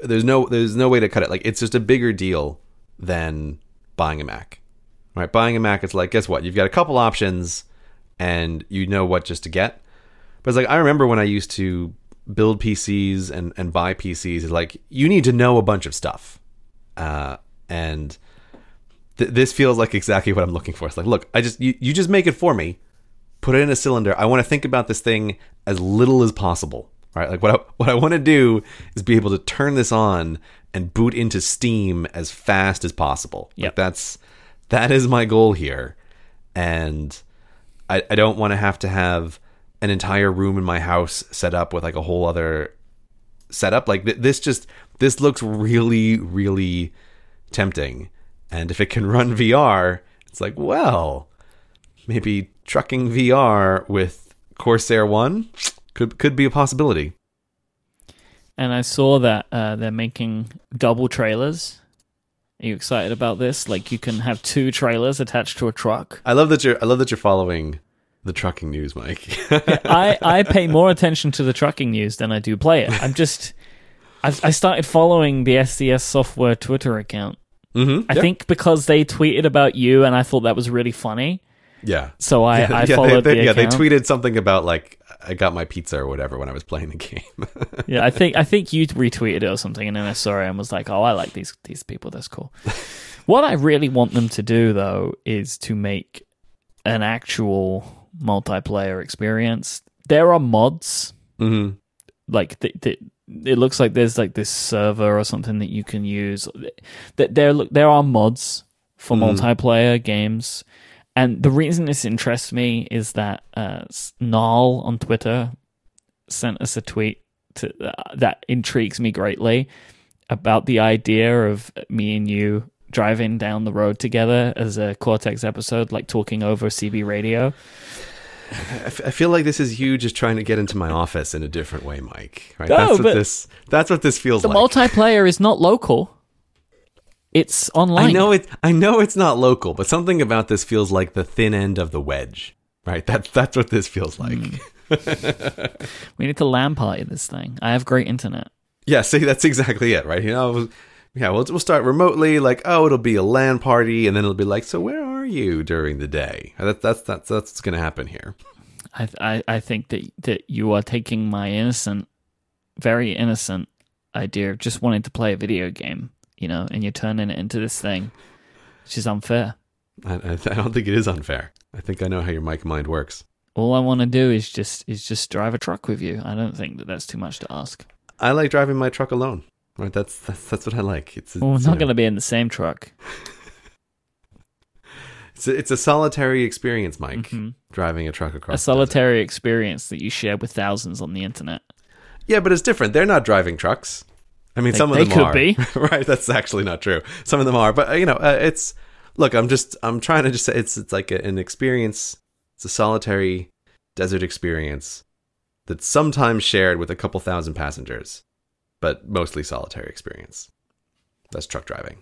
there's no there's no way to cut it. Like it's just a bigger deal than buying a Mac. Right? Buying a Mac it's like guess what? You've got a couple options and you know what just to get. But it's like I remember when I used to build PCs and and buy PCs it's like you need to know a bunch of stuff. Uh and th- this feels like exactly what I'm looking for. It's like, look, I just you, you just make it for me, put it in a cylinder. I want to think about this thing as little as possible. Right? Like what I, what I want to do is be able to turn this on and boot into Steam as fast as possible. Like that's that is my goal here, and I, I don't want to have to have an entire room in my house set up with like a whole other setup. Like th- this just this looks really really tempting, and if it can run VR, it's like well, maybe trucking VR with Corsair One could could be a possibility. And I saw that uh, they're making double trailers. Are you excited about this? Like you can have two trailers attached to a truck. I love that you're I love that you're following the trucking news, Myke. I, I pay more attention to the trucking news than I do play it. I'm just I've, I started following the SCS software Twitter account. Mm-hmm. I think because they tweeted about you, and I thought that was really funny. yeah. So I, I yeah, followed they, they- the yeah, they tweeted something about like I got my pizza or whatever when I was playing the game. Yeah, I think I think you retweeted it or something, and then I saw it and was like, "Oh, I like these these people. That's cool." what I really want them to do though is to make an actual multiplayer experience. There are mods, hmm like th- th- it looks like there's like this server or something that you can use. That there look there are mods for Mhm. multiplayer games. And the reason this interests me is that uh, on Twitter sent us a tweet to, uh, that intrigues me greatly about the idea of me and you driving down the road together as a Cortex episode, like talking over CB radio. I, f- I feel like this is you just trying to get into my office in a different way, Myke. Right? No, that's what but- this. That's what this feels The like. The multiplayer is not local; it's online. I know it. I know it's not local, but something about this feels like the thin end of the wedge. Right? That's that's what this feels like. Mm. We need to LAN party this thing. I have great internet. Yeah. See, that's exactly it. Right? You know. Yeah, we'll, we'll start remotely, like, oh, it'll be a LAN party, and then it'll be like, so where are you during the day? That, that's that's that's what's going to happen here. I, I I think that that you are taking my innocent, very innocent idea of just wanting to play a video game, you know, and you're turning it into this thing, which is unfair. I, I, I don't think it is unfair. I think I know how your Myke mind works. All I want to do is just is just drive a truck with you. I don't think that that's too much to ask. I like driving my truck alone. Right? That's that's, that's what I like. It's, it's Well, we're you not know, going to be in the same truck. It's a, it's a solitary experience, Myke. Mhm. Driving a truck A across. the desert. solitary experience that you share with thousands on the internet. Yeah, but it's different. They're not driving trucks. I mean, They- some of they them could are. be. right? That's actually not true. Some of them are, but uh, you know, uh, it's look. I'm just I'm trying to just say it's it's like a, an experience. It's a solitary desert experience that's sometimes shared with a couple thousand passengers, but mostly solitary experience. That's truck driving.